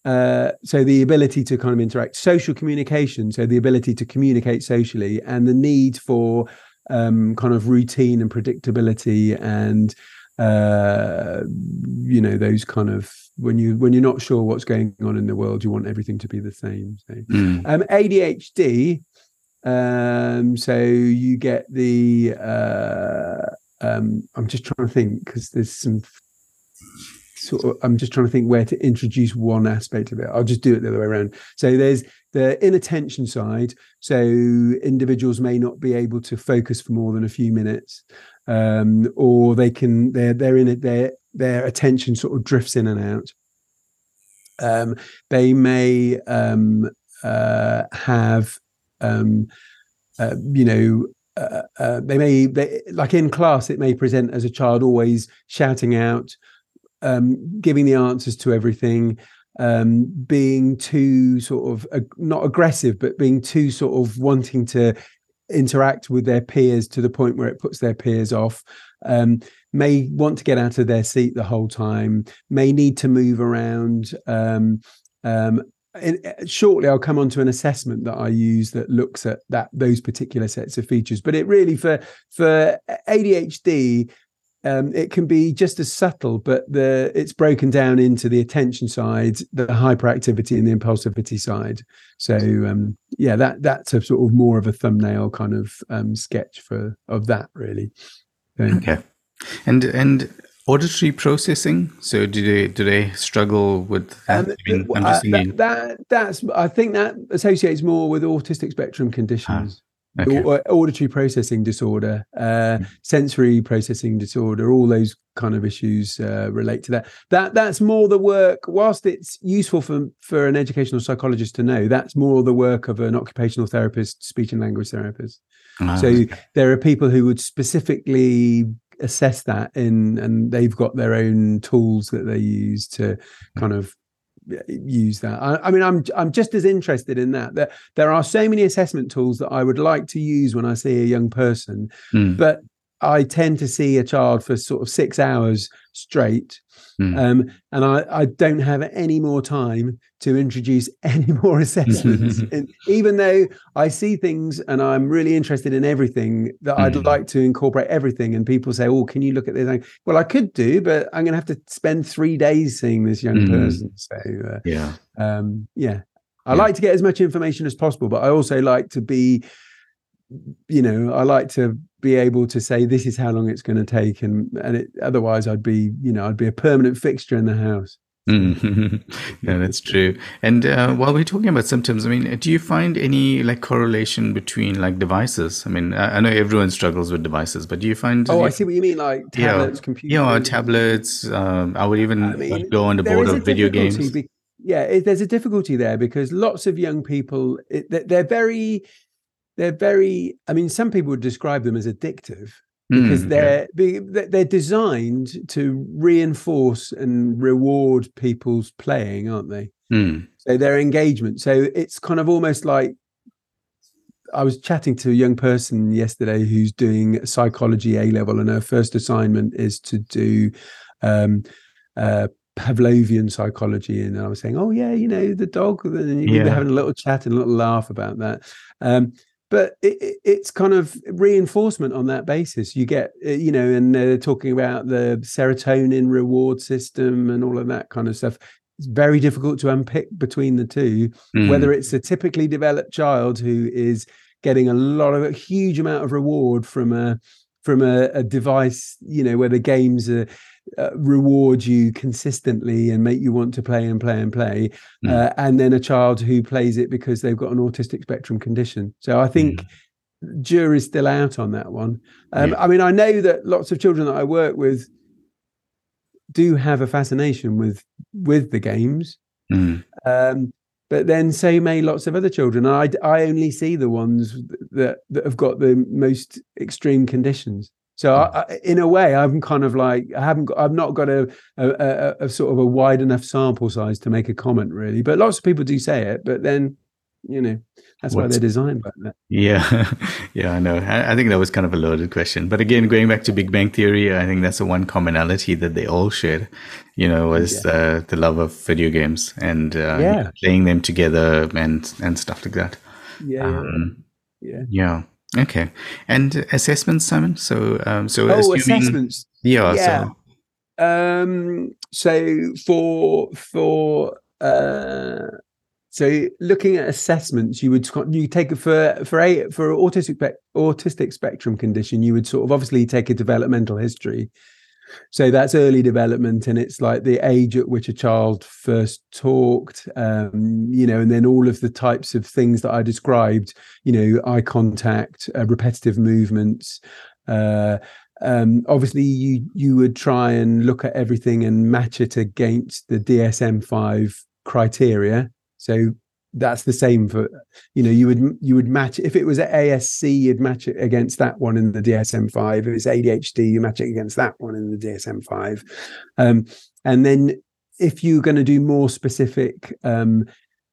Uh, so the ability to kind of interact, social communication, so the ability to communicate socially, and the need for um, kind of routine and predictability, and uh, you know those kind of when you when you're not sure what's going on in the world, you want everything to be the same. So, mm. um, ADHD. Um, so you get the. Uh, um, I'm just trying to think because there's some sort of i'm just trying to think where to introduce one aspect of it. I'll just do it the other way around. So there's the inattention side. So individuals may not be able to focus for more than a few minutes um, or they can they're they're in it their their attention sort of drifts in and out. Um, they may um, uh, have um, uh, you know uh, uh, they may they, like in class it may present as a child always shouting out um, giving the answers to everything, um, being too sort of not aggressive, but being too sort of wanting to interact with their peers to the point where it puts their peers off. Um, may want to get out of their seat the whole time. May need to move around. Um, um, uh, shortly, I'll come on to an assessment that I use that looks at that those particular sets of features. But it really for for ADHD, um, it can be just as subtle, but the it's broken down into the attention side, the hyperactivity, and the impulsivity side. So um, yeah, that that's a sort of more of a thumbnail kind of um, sketch for of that really. So, okay, and and auditory processing. So do they do they struggle with that? Um, I mean, uh, that, that, that's I think that associates more with autistic spectrum conditions. Ah. Okay. auditory processing disorder, uh, mm. sensory processing disorder, all those kind of issues uh, relate to that. That that's more the work. Whilst it's useful for for an educational psychologist to know, that's more the work of an occupational therapist, speech and language therapist. Oh, so okay. there are people who would specifically assess that in, and they've got their own tools that they use to kind of use that. I, I, mean, I'm I'm just as interested in that. That there are so many assessment tools that I would like to use when I see a young person, mm. but I tend to see a child for sort of six hours straight Mm. Um, and I, I, don't have any more time to introduce any more assessments. and even though I see things and I'm really interested in everything, that mm. I'd like to incorporate everything. And people say, "Oh, can you look at this?" well, I could do, but I'm going to have to spend three days seeing this young mm. person. So uh, yeah, um, yeah. I yeah. like to get as much information as possible, but I also like to be you know i like to be able to say this is how long it's going to take and and it, otherwise i'd be you know i'd be a permanent fixture in the house. Mm yeah that's true. And uh, while we're talking about symptoms i mean do you find any like correlation between like devices? I mean i, I know everyone struggles with devices but do you find oh you, i see what you mean like tablets yeah, computers. Yeah tablets um, i would even I mean, like, go on the board of video games. be- yeah it, there's a difficulty there because lots of young people it, they're very they're very i mean some people would describe them as addictive because mm, they're yeah. they're designed to reinforce and reward people's playing aren't they mm. so their engagement so it's kind of almost like i was chatting to a young person yesterday who's doing psychology a level and her first assignment is to do um, uh, Pavlovian psychology, and I was saying, "Oh yeah, you know the dog." And you yeah. were having a little chat and a little laugh about that. Um, but it, it's kind of reinforcement on that basis. You get, uh, you know, and they're talking about the serotonin reward system and all of that kind of stuff. It's very difficult to unpick between the two, mm. whether it's a typically developed child who is getting a lot of a huge amount of reward from a from a, a device, you know, where the games are uh, reward you consistently and make you want to play and play and play mm. uh, and then a child who plays it because they've got an autistic spectrum condition so i think mm. jury's still out on that one um, yeah. i mean i know that lots of children that i work with do have a fascination with with the games mm. um, but then so may lots of other children I, I only see the ones that, that have got the most extreme conditions so I, in a way, I'm kind of like I haven't got, I've not got a, a, a, a, sort of a wide enough sample size to make a comment really. But lots of people do say it. But then, you know, that's What's, why they're designed like that. Yeah, yeah, I know. I, I, think that was kind of a loaded question. But again, going back to Big Bang Theory, I think that's the one commonality that they all shared. You know, was yeah. uh, the love of video games and uh, yeah. playing them together and and stuff like that. Yeah, um, yeah, yeah. Okay, and assessments, Simon. So, um, so oh, assuming, assessments. Yeah. yeah. So. Um. So for for uh. So looking at assessments, you would you take it for for a for autistic autistic spectrum condition. You would sort of obviously take a developmental history so that's early development and it's like the age at which a child first talked um, you know and then all of the types of things that i described you know eye contact uh, repetitive movements uh, um, obviously you you would try and look at everything and match it against the dsm-5 criteria. So that's the same for you know you would you would match if it was at ASC you'd match it against that one in the DSM-5 if it's ADHD you match it against that one in the DSM-5 um, and then if you're going to do more specific um,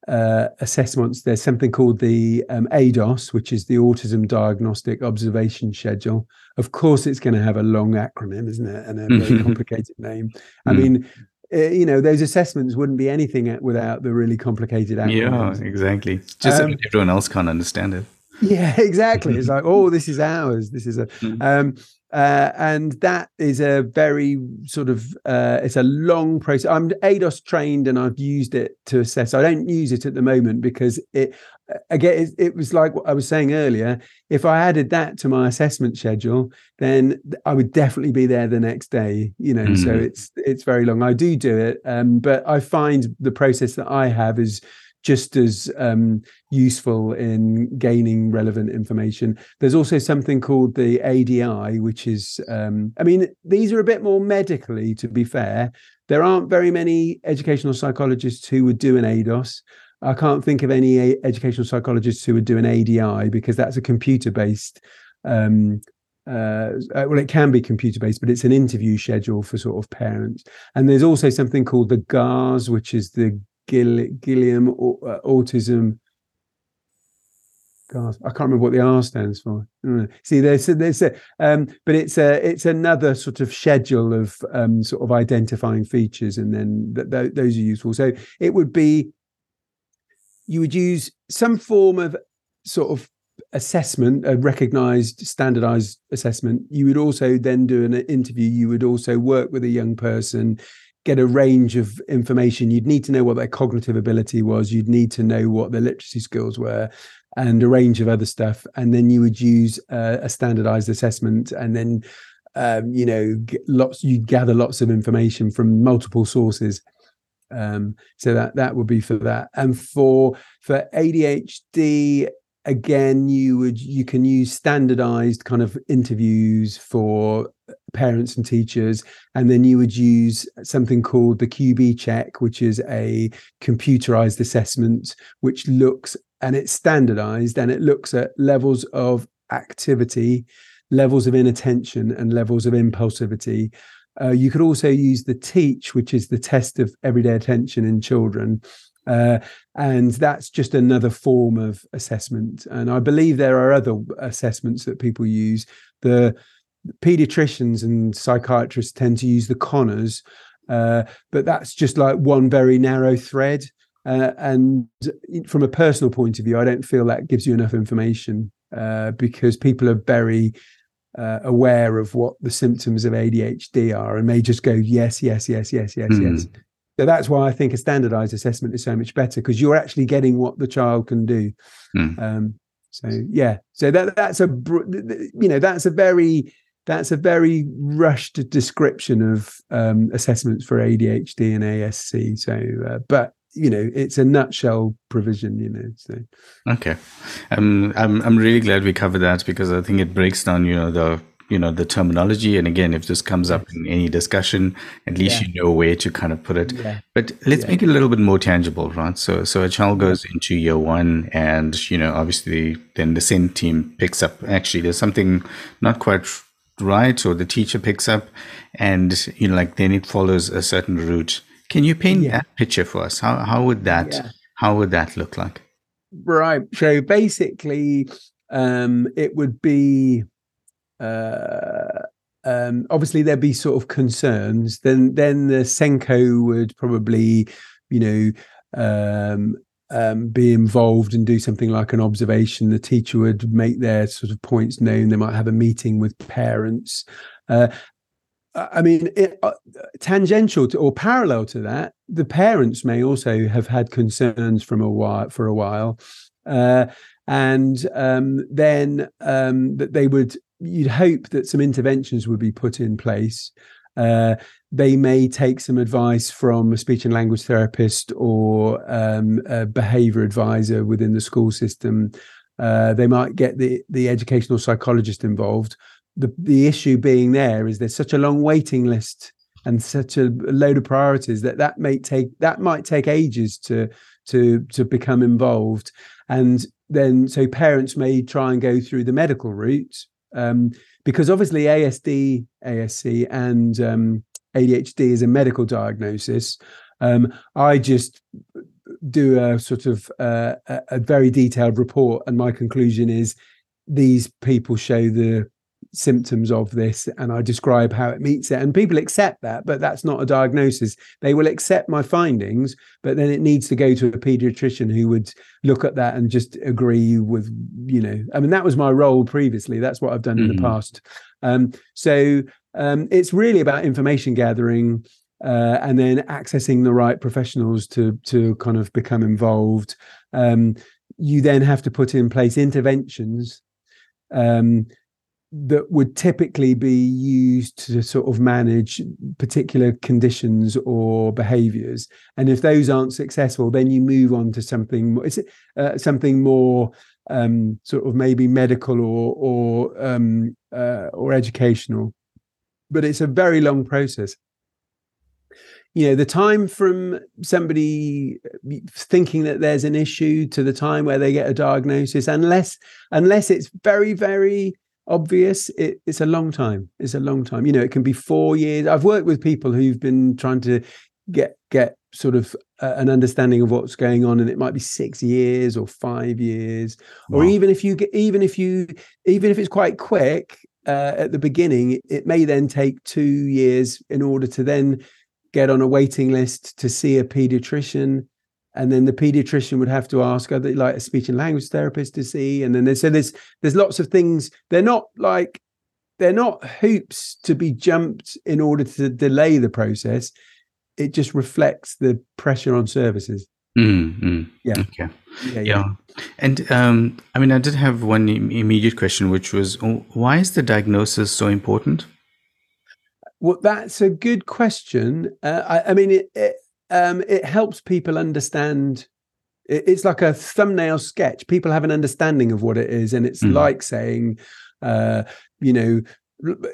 uh, assessments there's something called the um, ADOS which is the autism diagnostic observation schedule. Of course it's going to have a long acronym isn't it? And a very complicated name. I mm. mean you know those assessments wouldn't be anything without the really complicated acronyms. yeah exactly just um, everyone else can't understand it yeah exactly it's like oh this is ours this is a mm. um uh, and that is a very sort of uh, it's a long process. I'm ADOS trained and I've used it to assess. I don't use it at the moment because it again it, it, was like what I was saying earlier. If I added that to my assessment schedule, then I would definitely be there the next day. You know, mm-hmm. so it's it's very long. I do do it, um, but I find the process that I have is just as um, useful in gaining relevant information. There's also something called the ADI, which is, um, I mean, these are a bit more medically, to be fair. There aren't very many educational psychologists who would do an ADOS. I can't think of any educational psychologists who would do an ADI because that's a computer based. Um, uh, uh, well, it can be computer based, but it's an interview schedule for sort of parents. And there's also something called the GARS, which is the Gilliam uh, autism. God, I can't remember what the R stands for. See, there's there's um, but it's a it's another sort of schedule of um, sort of identifying features, and then th- th- those are useful. So it would be you would use some form of sort of assessment, a recognized standardized assessment. You would also then do an interview. You would also work with a young person, get a range of information. You'd need to know what their cognitive ability was. You'd need to know what their literacy skills were and a range of other stuff. And then you would use uh, a standardized assessment and then um, you know, lots you gather lots of information from multiple sources. Um, so that that would be for that. And for for ADHD, again you would you can use standardized kind of interviews for parents and teachers and then you would use something called the QbCheck which is a computerized assessment which looks and it's standardized and it looks at levels of activity levels of inattention and levels of impulsivity uh, you could also use the TEA-Ch which is the test of everyday attention in children uh, and that's just another form of assessment. And I believe there are other assessments that people use. The pediatricians and psychiatrists tend to use the Conners, uh, but that's just like one very narrow thread. Uh, and from a personal point of view, I don't feel that gives you enough information uh, because people are very uh, aware of what the symptoms of ADHD are and may just go, yes, yes, yes, yes, yes, mm. yes. So that's why I think a standardized assessment is so much better because you're actually getting what the child can do. Mm. Um, so yeah, so that that's a you know that's a very that's a very rushed description of um, assessments for ADHD and ASC. So, uh, but you know, it's a nutshell provision. You know, so okay, um, I'm I'm really glad we covered that because I think it breaks down you know the you know the terminology and again if this comes up in any discussion at least yeah. you know where to kind of put it yeah. but let's yeah. make it a little bit more tangible right so so a child goes into year one and you know obviously then the SEND team picks up actually there's something not quite right or the teacher picks up and you know like then it follows a certain route can you paint that picture for us how how would that how would that look like right so basically um it would be uh, um, obviously there'd be sort of concerns. Then then the SENCO would probably, you know, um, um, be involved and do something like an observation. The teacher would make their sort of points known. They might have a meeting with parents. Uh, I mean, it, uh, tangential to or parallel to that, the parents may also have had concerns from a while for a while, uh, and um, then um, that they would you'd hope that some interventions would be put in place. Uh, they may take some advice from a speech and language therapist or um, a behavior advisor within the school system. Uh, they might get the the educational psychologist involved. The the issue being there is there's such a long waiting list and such a load of priorities that that may take that might take ages to to to become involved and then so parents may try and go through the medical route um, because obviously ASD, ASC, and um, ADHD is a medical diagnosis. Um, I just do a sort of uh, a very detailed report, and my conclusion is these people show the symptoms of this and I describe how it meets it. And people accept that, but that's not a diagnosis. They will accept my findings, but then it needs to go to a pediatrician who would look at that and just agree with, you know, I mean, that was my role previously. That's what I've done mm-hmm. in the mm-hmm. past. Um, so um, it's really about information gathering. Uh, and then accessing the right professionals to to kind of become involved. Um, you then have to put in place interventions um, that would typically be used to sort of manage particular conditions or behaviors. And if those aren't successful then you move on to something is uh, something more um, sort of maybe medical or or um, uh, or educational. But it's a very long process. You know the time from somebody thinking that there's an issue to the time where they get a diagnosis unless unless it's very very obvious. It, it's a long time. It's a long time. You know it can be four years. I've worked with people who've been trying to get get sort of uh, an understanding of what's going on and it might be six years or five years. Wow. or even if you get even if you even if it's quite quick uh, at the beginning it may then take two years in order to then get on a waiting list to see a pediatrician and then the pediatrician would have to ask are they like a speech and language therapist to see and then there's, so there's there's lots of things. They're not like they're not hoops to be jumped in order to delay the process. It just reflects the pressure on services. Mm-hmm. yeah. Okay. yeah yeah. yeah. And um, i mean i did have one immediate question which was why is the diagnosis so important? Well that's a good question. Uh, I, I, mean it, it um, it helps people understand it's like a thumbnail sketch people have an understanding of what it is and it's mm. like saying uh, you know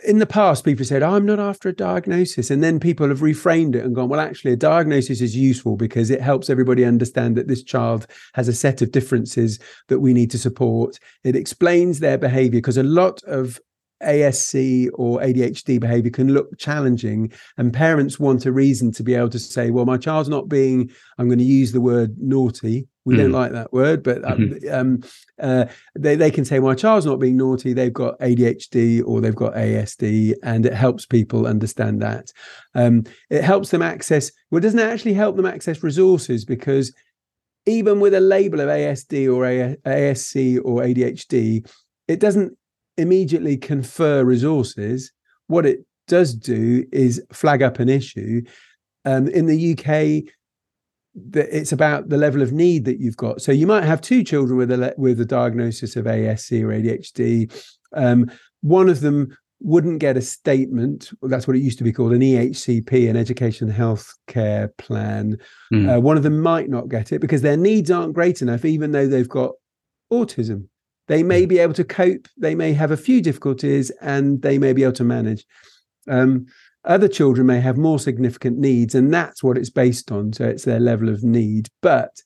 in the past people said oh, i'm not after a diagnosis and then people have reframed it and gone well actually a diagnosis is useful because it helps everybody understand that this child has a set of differences that we need to support it explains their behavior because a lot of ASC or ADHD behavior can look challenging, and parents want a reason to be able to say, Well, my child's not being, I'm going to use the word naughty. We mm. don't like that word, but um, mm-hmm. um, uh, they, they can say, My child's not being naughty. They've got ADHD or they've got ASD, and it helps people understand that. Um, it helps them access, well, it doesn't actually help them access resources because even with a label of ASD or ASC or ADHD, it doesn't immediately confer resources. What it does do is flag up an issue. Um, in the UK, it's about the level of need that you've got. So you might have two children with a with a diagnosis of ASC or ADHD. Um, one of them wouldn't get a statement. That's what it used to be called, an EHCP, an Education Health Care Plan. Mm. Uh, one of them might not get it because their needs aren't great enough, even though they've got autism. They may be able to cope. They may have a few difficulties, and they may be able to manage. Um, other children may have more significant needs, and that's what it's based on. So it's their level of need. But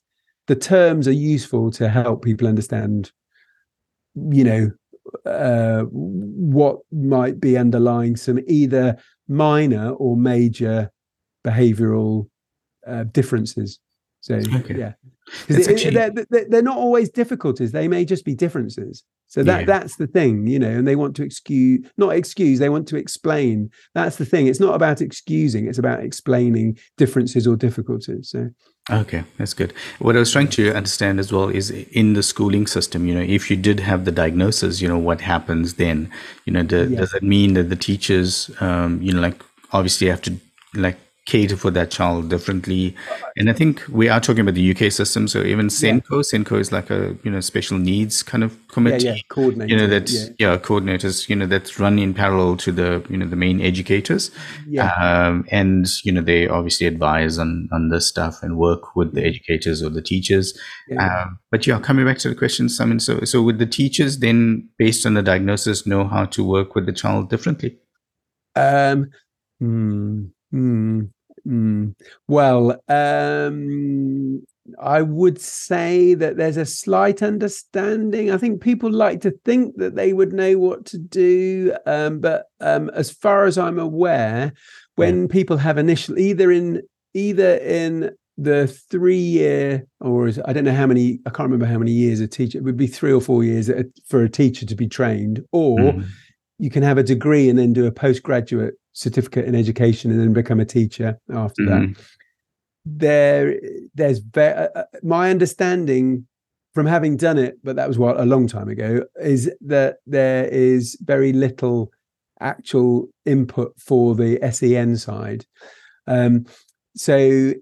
the terms are useful to help people understand, you know, uh, what might be underlying some either minor or major behavioral uh, differences. So okay. yeah, actually... they're, they're not always difficulties. They may just be differences. So that yeah. that's the thing, you know, and they want to excuse, not excuse, they want to explain. That's the thing. It's not about excusing, it's about explaining differences or difficulties. So Okay, that's good. What I was trying to understand as well is in the schooling system, you know, if you did have the diagnosis, you know, what happens then? You know, the, yeah. does that mean that the teachers, um, you know, like obviously have to like cater for that child differently. And I think we are talking about the UK system. So even SENCO, yeah. SENCO is like a you know special needs kind of committee. Yeah, yeah. Coordinator. You know that yeah. yeah. coordinators. You know that's run in parallel to the you know the main educators. Yeah. Um, and you know they obviously advise on on this stuff and work with the educators or the teachers. Um, but yeah, coming back to the question, Simon. So so would the teachers then, based on the diagnosis, know how to work with the child differently? Um. Hmm. Mm, mm. Well, um, I would say that there's a slight understanding. I think people like to think that they would know what to do, um, but um, as far as I'm aware, when mm. people have initial either in either in the three year or is, I don't know how many I can't remember how many years a teacher it would be three or four years for a teacher to be trained, or mm. you can have a degree and then do a postgraduate certificate in education and then become a teacher after mm-hmm. that. There, there's uh, uh, my understanding from having done it, but that was what a long time ago, is that there is very little actual input for the SEN side. Um, so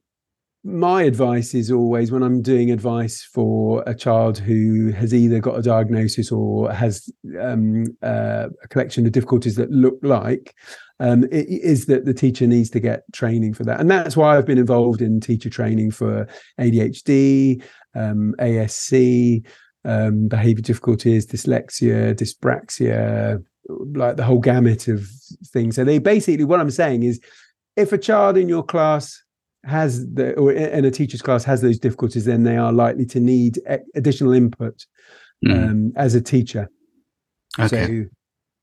my advice is always when I'm doing advice for a child who has either got a diagnosis or has um, uh, a collection of difficulties that look like, um, is that the teacher needs to get training for that. And that's why I've been involved in teacher training for ADHD, um, ASC, um, behavior difficulties, dyslexia, dyspraxia, like the whole gamut of things. So they basically, what I'm saying is, if a child in your class has the or in a teacher's class has those difficulties, then they are likely to need additional input mm. um, as a teacher. Okay. So,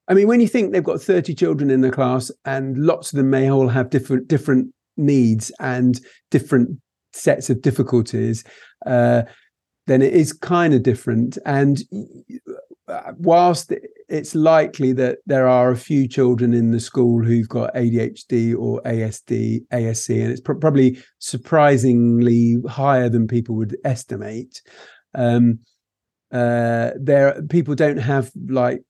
I mean, when you think they've got 30 children in the class and lots of them may all have different different needs and different sets of difficulties, uh, then it is kind of different. And whilst it's likely that there are a few children in the school who've got ADHD or ASD, ASC, and it's pr- probably surprisingly higher than people would estimate. Um, uh, there, people don't have like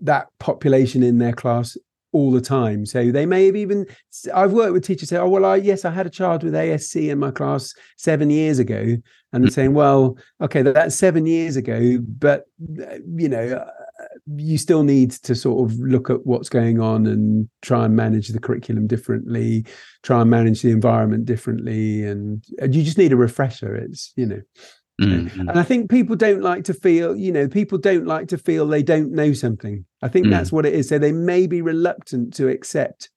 that population in their class all the time. So they may have even. I've worked with teachers say, "Oh well, I yes, I had a child with ASC in my class seven years ago," and mm-hmm. saying, "Well, okay, that's seven years ago, but you know." Uh, you still need to sort of look at what's going on and try and manage the curriculum differently, try and manage the environment differently, and, and you just need a refresher. It's you know, Mm-hmm. And I think people don't like to feel, you know, people don't like to feel they don't know something. I think mm. that's what it is. So they may be reluctant to accept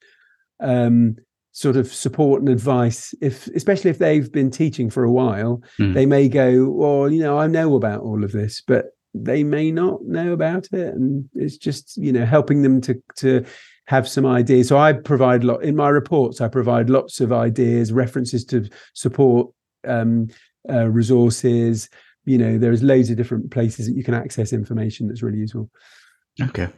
um, sort of support and advice, if especially if they've been teaching for a while. Mm. They may go, well, you know, I know about all of this, but they may not know about it, and it's just you know helping them to to have some ideas. So I provide a lot in my reports. I provide lots of ideas, references to support um, uh, resources. You know, there's loads of different places that you can access information that's really useful. Okay.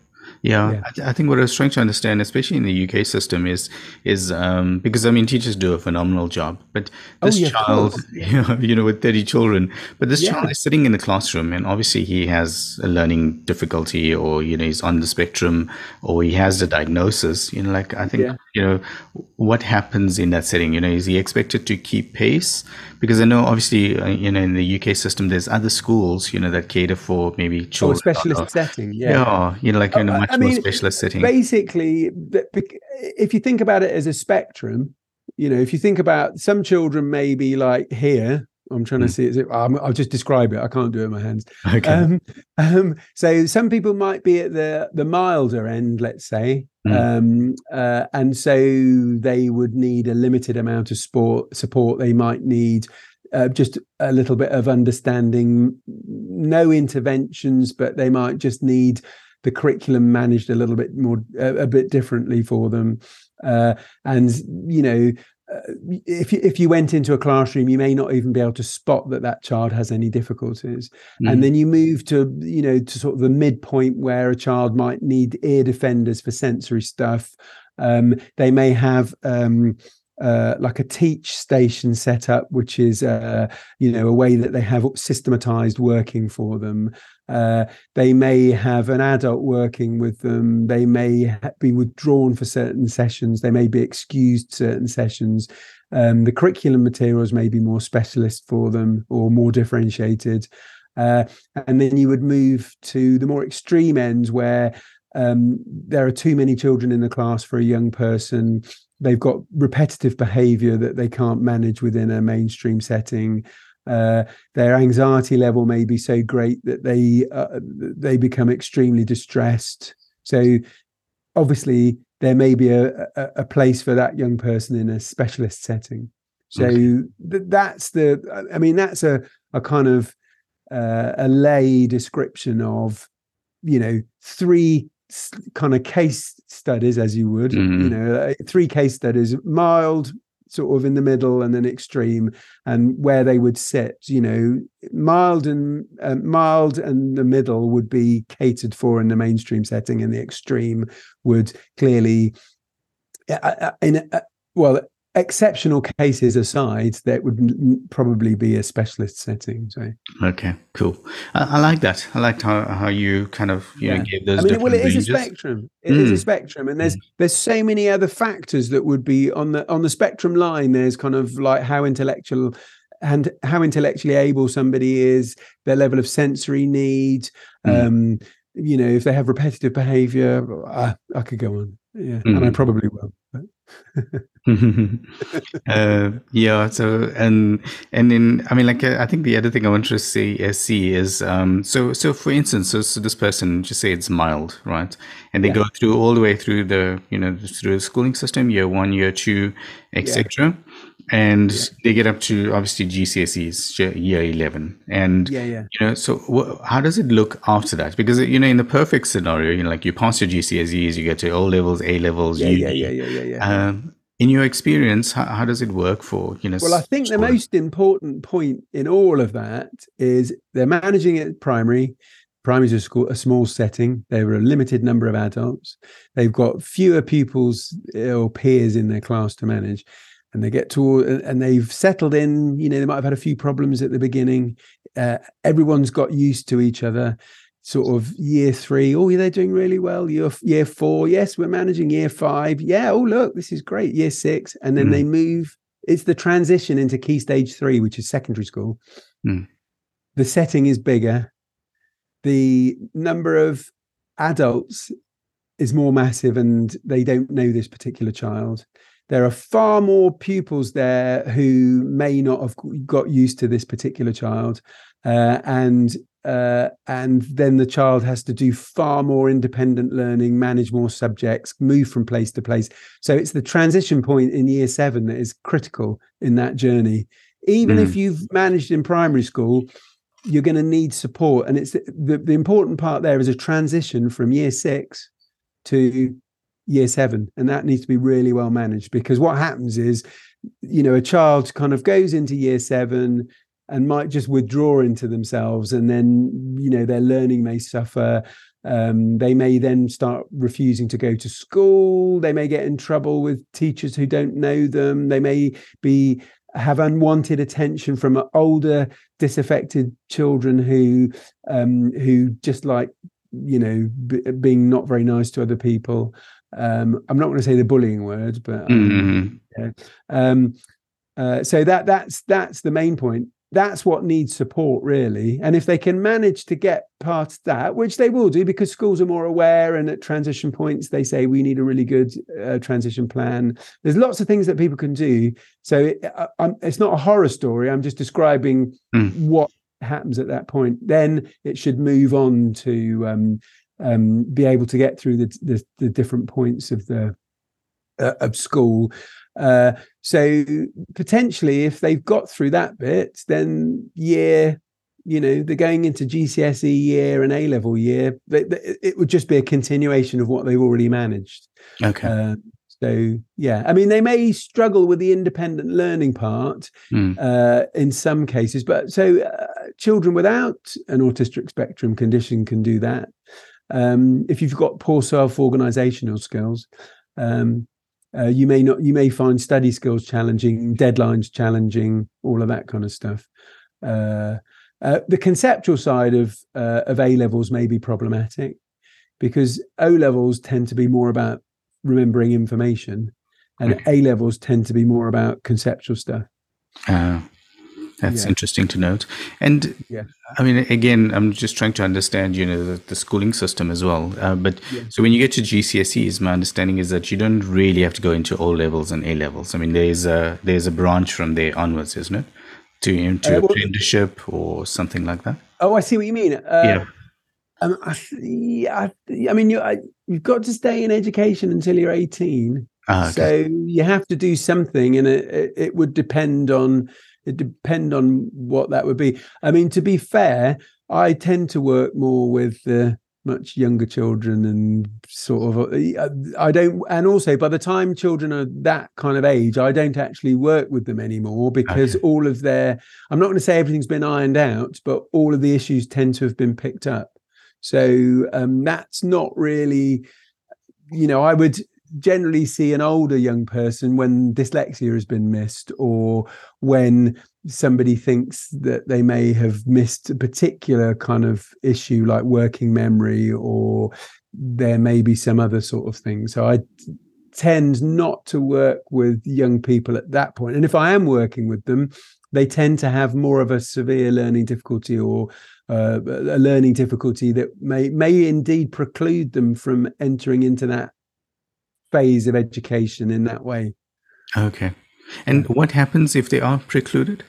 Yeah, yeah. I, th- I, think what I was trying to understand, especially in the UK system, is is um, because I mean teachers do a phenomenal job, but oh, this oh, yeah, child, you know, you know, with thirty children, but this child is sitting in the classroom, and obviously he has a learning difficulty, or you know, he's on the spectrum, or he has a diagnosis. You know, like I think you know, what happens in that setting? You know, is he expected to keep pace? Because I know, obviously, uh, you know, in the UK system, there's other schools, you know, that cater for maybe oh, children. Oh, specialist setting, yeah. Yeah, you know, like in a much I more mean, specialist setting. Basically, if you think about it as a spectrum, you know, if you think about some children maybe like here, I'm trying mm. to see it. I'll just describe it. I can't do it in my hands. Okay. Um, um, so some people might be at the the milder end, let's say, mm. um, uh, and so they would need a limited amount of sport support. They might need uh, just a little bit of understanding, no interventions, but they might just need the curriculum managed a little bit more, uh, a bit differently for them. Uh, and you know uh, if you, if you went into a classroom, you may not even be able to spot that that child has any difficulties. Mm. And then you move to you know to sort of the midpoint where a child might need ear defenders for sensory stuff. Um, they may have um, uh, like a TEACCH station set up, which is uh, you know a way that they have systematized working for them. Uh, they may have an adult working with them. They may be withdrawn for certain sessions. They may be excused certain sessions. Um, the curriculum materials may be more specialist for them or more differentiated. Uh, and then you would move to the more extreme ends where um, there are too many children in the class for a young person. They've got repetitive behavior that they can't manage within a mainstream setting. Uh, their anxiety level may be so great that they uh, they become extremely distressed. So obviously there may be a, a, a place for that young person in a specialist setting. So okay. th- that's the I mean that's a a kind of uh, a lay description of you know three kind of case studies as you would mm-hmm. you know uh, three case studies mild sort of in the middle and then extreme and where they would sit you know mild and uh, mild and the middle would be catered for in the mainstream setting and the extreme would clearly uh, uh in uh, well exceptional cases aside, that would probably be a specialist setting. So okay, cool. I, I like that. I liked how, how you kind of you yeah. know gave those. I mean, well, it ranges. is a spectrum. It mm. is a spectrum, and there's mm. there's so many other factors that would be on the on the spectrum line. There's kind of like how intellectual and how intellectually able somebody is, their level of sensory need. Mm. Um, you know, if they have repetitive behavior, I, I could go on. Yeah, and I mm. probably will. Uh, yeah. So and and in I mean, like uh, I think the other thing I want to see uh, see is um, so so for instance, so, so this person just say it's mild, right? And they yeah. go through all the way through the you know through the schooling system, year one, year two, etc. And yeah. they get up to obviously GCSEs year 11 and yeah, yeah. you know so how does it look after that because you know in the perfect scenario you know like you pass your GCSEs you get to O levels A levels yeah, yeah yeah yeah yeah yeah um, in your experience, how, how, does it work for you know? Well, I think the most important point in all of that is they're managing it primary. Primary is a school, a small setting. They are a limited number of adults. They've got fewer pupils or peers in their class to manage, and they get to and they've settled in. You know, they might have had a few problems at the beginning. Uh, everyone's got used to each other sort of year three, oh, they're doing really well. Year year four, yes, we're managing. Year five, yeah, oh look, this is great. Year six, and then mm. they move. It's the transition into key stage three, which is secondary school. Mm. The setting is bigger. The number of adults is more massive, and they don't know this particular child. There are far more pupils there who may not have got used to this particular child. Uh, and uh, and then the child has to do far more independent learning, manage more subjects, move from place to place. So it's the transition point in year seven that is critical in that journey. Even mm. if you've managed in primary school, you're going to need support. And it's the, the, the important part there is a transition from year six to year seven. And that needs to be really well managed because what happens is, you know, a child kind of goes into year seven, and might just withdraw into themselves and then you know their learning may suffer um, they may then start refusing to go to school they may get in trouble with teachers who don't know them they may be have unwanted attention from older disaffected children who um, who just like you know b- being not very nice to other people um, i'm not going to say the bullying word but um, mm-hmm. yeah. um, uh, so that that's that's the main point that's what needs support really and if they can manage to get past that which they will do because schools are more aware and at transition points they say we need a really good uh, transition plan there's lots of things that people can do so it, uh, it's not a horror story i'm just describing mm. what happens at that point then it should move on to um, um, be able to get through the, the, the different points of the uh, of school uh, so potentially, if they've got through that bit, then year, you know, they're going into GCSE year and A level year. it would just be a continuation of what they've already managed. Okay. Uh, so yeah, I mean, they may struggle with the independent learning part mm. uh, in some cases, but so uh, children without an autistic spectrum condition can do that. Um, if you've got poor self-organizational skills, um, uh, you may not you may find study skills challenging deadlines challenging all of that kind of stuff. Uh, uh, the conceptual side of uh, of a levels may be problematic because o levels tend to be more about remembering information and a levels tend to be more about conceptual stuff. Uh, that's yeah. interesting to note. And yeah. I mean, again, I'm just trying to understand, you know, the, the schooling system as well. Uh, but yeah. so when you get to GCSEs, my understanding is that you don't really have to go into O levels and A levels. I mean, there's a there's a branch from there onwards, isn't it? To into uh, well, apprenticeship or something like that. Oh, I see what you mean. Uh, yeah. Um, I, yeah, I, I mean, you, I, you've got to stay in education until you're 18. Ah, okay. So you have to do something, and it, it would depend on it depend on what that would be. I mean, to be fair, I tend to work more with the much younger children and sort of uh, I don't and also by the time children are that kind of age I don't actually work with them anymore because okay. all of their I'm not going to say everything's been ironed out but all of the issues tend to have been picked up so um, that's not really you know I would generally see an older young person when dyslexia has been missed or when somebody thinks that they may have missed a particular kind of issue like working memory or there may be some other sort of thing so i tend not to work with young people at that point. and if i am working with them they tend to have more of a severe learning difficulty or uh, a learning difficulty that may may indeed preclude them from entering into that phase of education in that way. Okay. And what happens if they are precluded?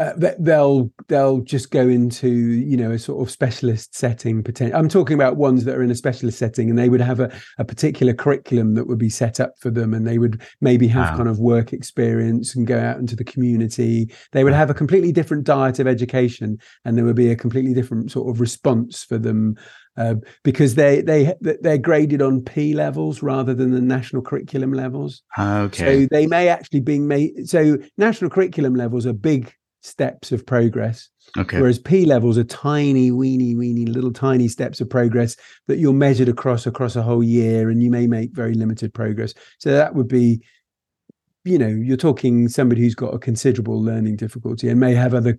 Uh, they'll they'll just go into you know a sort of specialist setting. Potential. I'm talking about ones that are in a specialist setting, and they would have a, a particular curriculum that would be set up for them, and they would maybe have wow. kind of work experience and go out into the community. They would have a completely different diet of education, and there would be a completely different sort of response for them uh, because they they they're graded on P levels rather than the national curriculum levels. Okay. So they may actually be made. So national curriculum levels are big steps of progress. Okay. Whereas P levels are tiny, weeny, weeny, little tiny steps of progress that you're measured across across a whole year, and you may make very limited progress. So that would be, you know, you're talking somebody who's got a considerable learning difficulty and may have other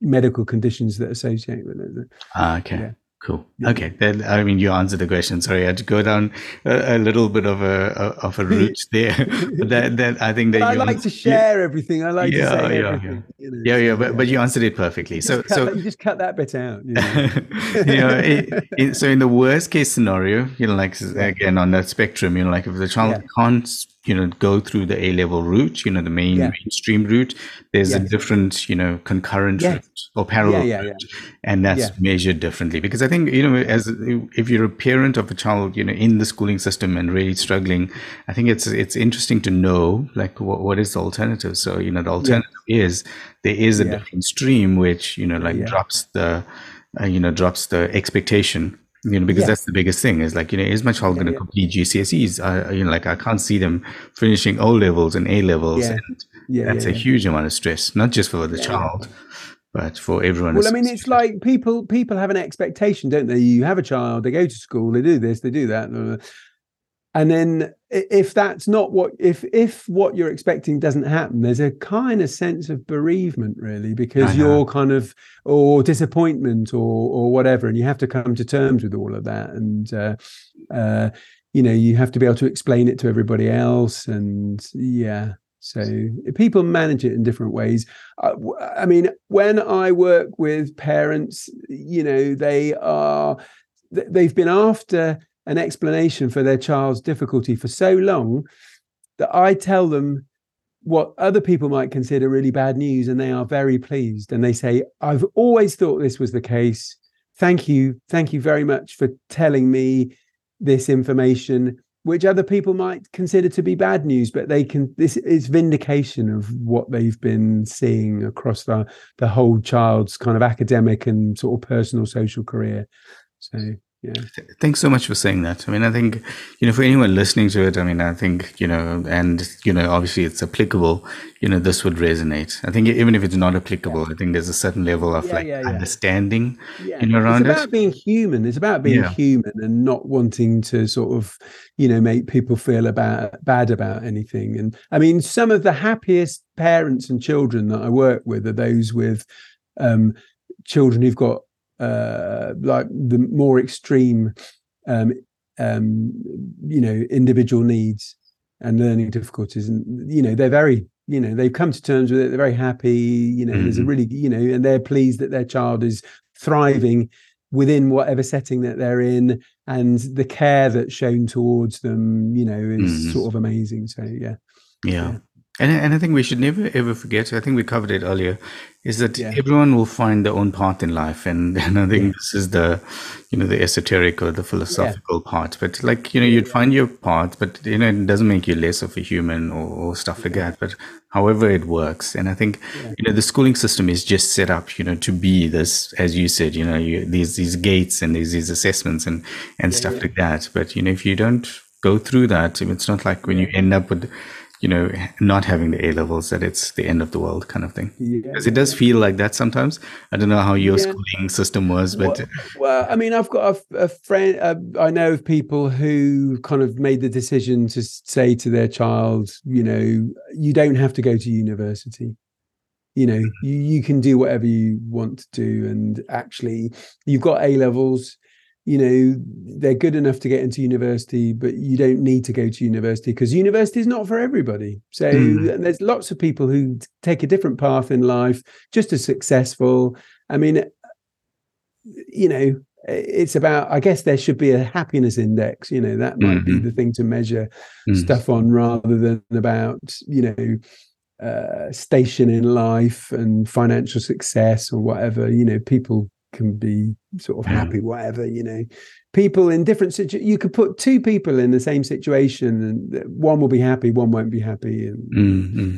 medical conditions that associate with it. Ah, okay. Yeah. Cool. Okay. Then I mean, you answered the question. Sorry, I had to go down a, a little bit of a, a of a route there. but that, that I think that I like to share everything. I like yeah, to say yeah, everything. Yeah, you know, yeah, yeah. But, but you answered it perfectly. So so you just cut that bit out. You know, you know it, it, so in the worst case scenario, you know, like again on that spectrum, you know, like if the child can't you know go through the A level route, you know, the main yeah. mainstream route. There's a different, you know, concurrent route or parallel yeah, route, and that's measured differently. Because I think you know, as if you're a parent of a child, you know, in the schooling system and really struggling, I think it's it's interesting to know like what, what is the alternative. So you know, the alternative is there is a different stream which you know like drops the uh, you know drops the expectation you know because that's the biggest thing is like you know is my child yeah, going to yeah. complete gcse's uh, you know like i can't see them finishing o levels and a levels yeah. and yeah, that's a huge amount of stress not just for the child but for everyone well i mean it's like people people have an expectation don't they? You have a child they go to school they do this they do that and then if that's not what if if what you're expecting doesn't happen there's a kind of sense of bereavement really because you're kind of or disappointment or or whatever and you have to come to terms with all of that. And uh, uh, you know you have to be able to explain it to everybody else and yeah so people manage it in different ways. Uh, i mean when i work with parents you know they are they've been after an explanation for their child's difficulty for so long that I tell them what other people might consider really bad news and they are very pleased and they say I've always thought this was the case. Thank you. Thank you very much for telling me this information which other people might consider to be bad news but they can this is vindication of what they've been seeing across the the whole child's kind of academic and sort of personal social career. So yeah. Thanks so much for saying that. I mean i think you know for anyone listening to it i mean i think you know and you know obviously it's applicable you know this would resonate. I think even if it's not applicable yeah. i think there's a certain level of yeah, like yeah, understanding you know around it's about it. being human. It's about being human and not wanting to sort of you know make people feel about bad about anything. And i mean some of the happiest parents and children that i work with are those with um, children who've got uh, like the more extreme, um, um, you know, individual needs and learning difficulties, and you know, they're very, you know, they've come to terms with it. They're very happy. You know, mm-hmm. there's a mm-hmm. really, you know, and they're pleased that their child is thriving within whatever setting that they're in and the care that's shown towards them you know is mm-hmm. sort of amazing so yeah yeah, yeah. And, and I think we should never ever forget. I think we covered it earlier. Is that yeah. everyone will find their own path in life, and, and I think yeah. this is the, you know, the esoteric or the philosophical yeah. part. But like you know, you'd find your path, but you know, it doesn't make you less of a human or, or stuff like that. But however it works, and I think you know, the schooling system is just set up, you know, to be this, as you said, you know, you, these these gates and these these assessments and and stuff like that. But you know, if you don't go through that, it's not like when you end up with you know, not having the A levels, that it's the end of the world kind of thing. Because yeah. it does feel like that sometimes. I don't know how your yeah. schooling system was, but. Well, well, I mean, I've got a, a friend, uh, I know of people who kind of made the decision to say to their child, you know, you don't have to go to university. You know, you, you can do whatever you want to do. And actually, you've got A levels you know they're good enough to get into university but you don't need to go to university because university is not for everybody so mm. there's lots of people who take a different path in life just as successful i mean you know it's about i guess there should be a happiness index you know that might mm-hmm. be the thing to measure mm. stuff on rather than about you know uh, station in life and financial success or whatever. You know, people can be sort of hmm. happy, whatever. You know, people in different situations. You could put two people in the same situation, and uh, one will be happy, one won't be happy, and Mm-hmm.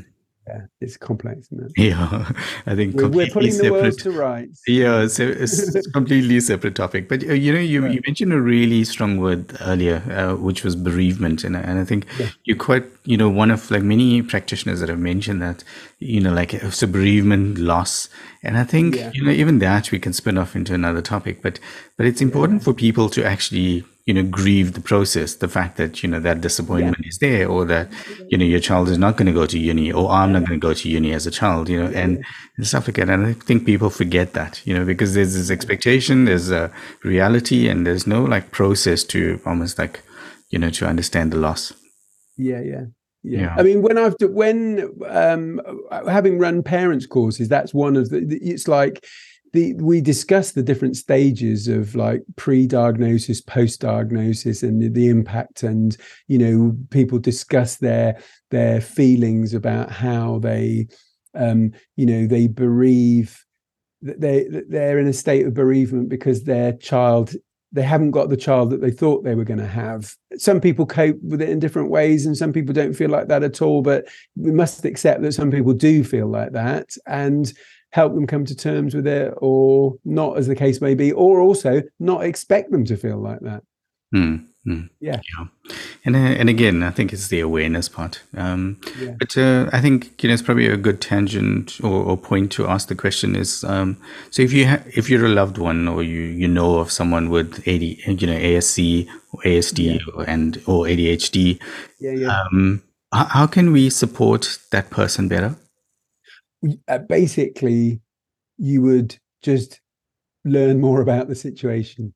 Yeah, it's complex. Isn't it? Yeah, I think We're, we're putting the world to rights. Yeah, it's a, it's completely separate topic. But uh, you know, you, Right. you mentioned a really strong word earlier, uh, which was bereavement, and and I think you're quite you know one of like many practitioners that have mentioned that you know like it's a bereavement loss, and I think Yeah. you know even that we can spin off into another topic. But but it's important for people to actually you know grieve the process, the fact that you know that disappointment is there, or that you know your child is not going to go to uni, or I'm not going to go to uni as a child, you know, and, and stuff like that. And I think people forget that, you know, because there's this expectation, there's a reality, and there's no like process to almost like you know to understand the loss. Yeah, yeah. Yeah. Yeah. I mean, when I've when um having run parents courses, that's one of the- It's like the we discuss the different stages of like pre-diagnosis, post-diagnosis, and the, the impact, and you know, people discuss their their feelings about how they, um, you know, they bereave. They they're in a state of bereavement because their child they haven't got the child that they thought they were going to have. Some people cope with it in different ways, and some people don't feel like that at all. But we must accept that some people do feel like that and help them come to terms with it, or not, as the case may be, or also not expect them to feel like that. Hmm, hmm. Yeah. Yeah, and uh, and again, I think it's the awareness part. Um, Yeah. But uh, I think you know it's probably a good tangent or, or point to ask the question is: um, so if you ha- if you're a loved one or you you know of someone with AD, you know ASC or ASD or, and or ADHD, Yeah, yeah. um, how, how can we support that person better? Uh, basically you would just learn more about the situation.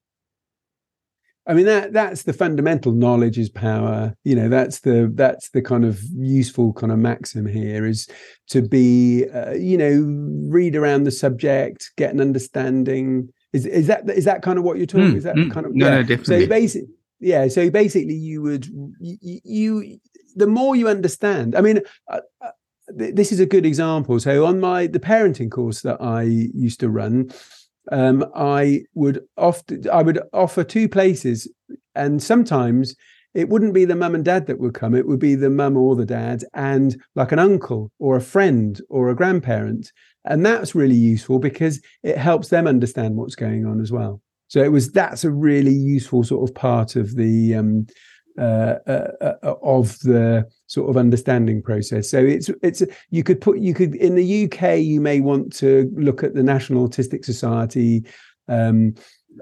I mean that that's the fundamental knowledge is power. You know that's the that's the kind of useful kind of maxim here is to be uh, you know read around the subject get an understanding. Is is that is that kind of what you're talking Mm, is that mm. kind of No, no, so definitely. basic yeah so basically you would you, you the more you understand i mean uh, uh, th- this is a good example. So on my the parenting course that I used to run, um, I would often I would offer two places, and sometimes it wouldn't be the mum and dad that would come; it would be the mum or the dad, and like an uncle or a friend or a grandparent, and that's really useful because it helps them understand what's going on as well. So it was that's a really useful sort of part of the um, uh, uh, uh, of the sort of understanding process. So it's it's you could put you could in the UK you may want to look at the National Autistic Society, um,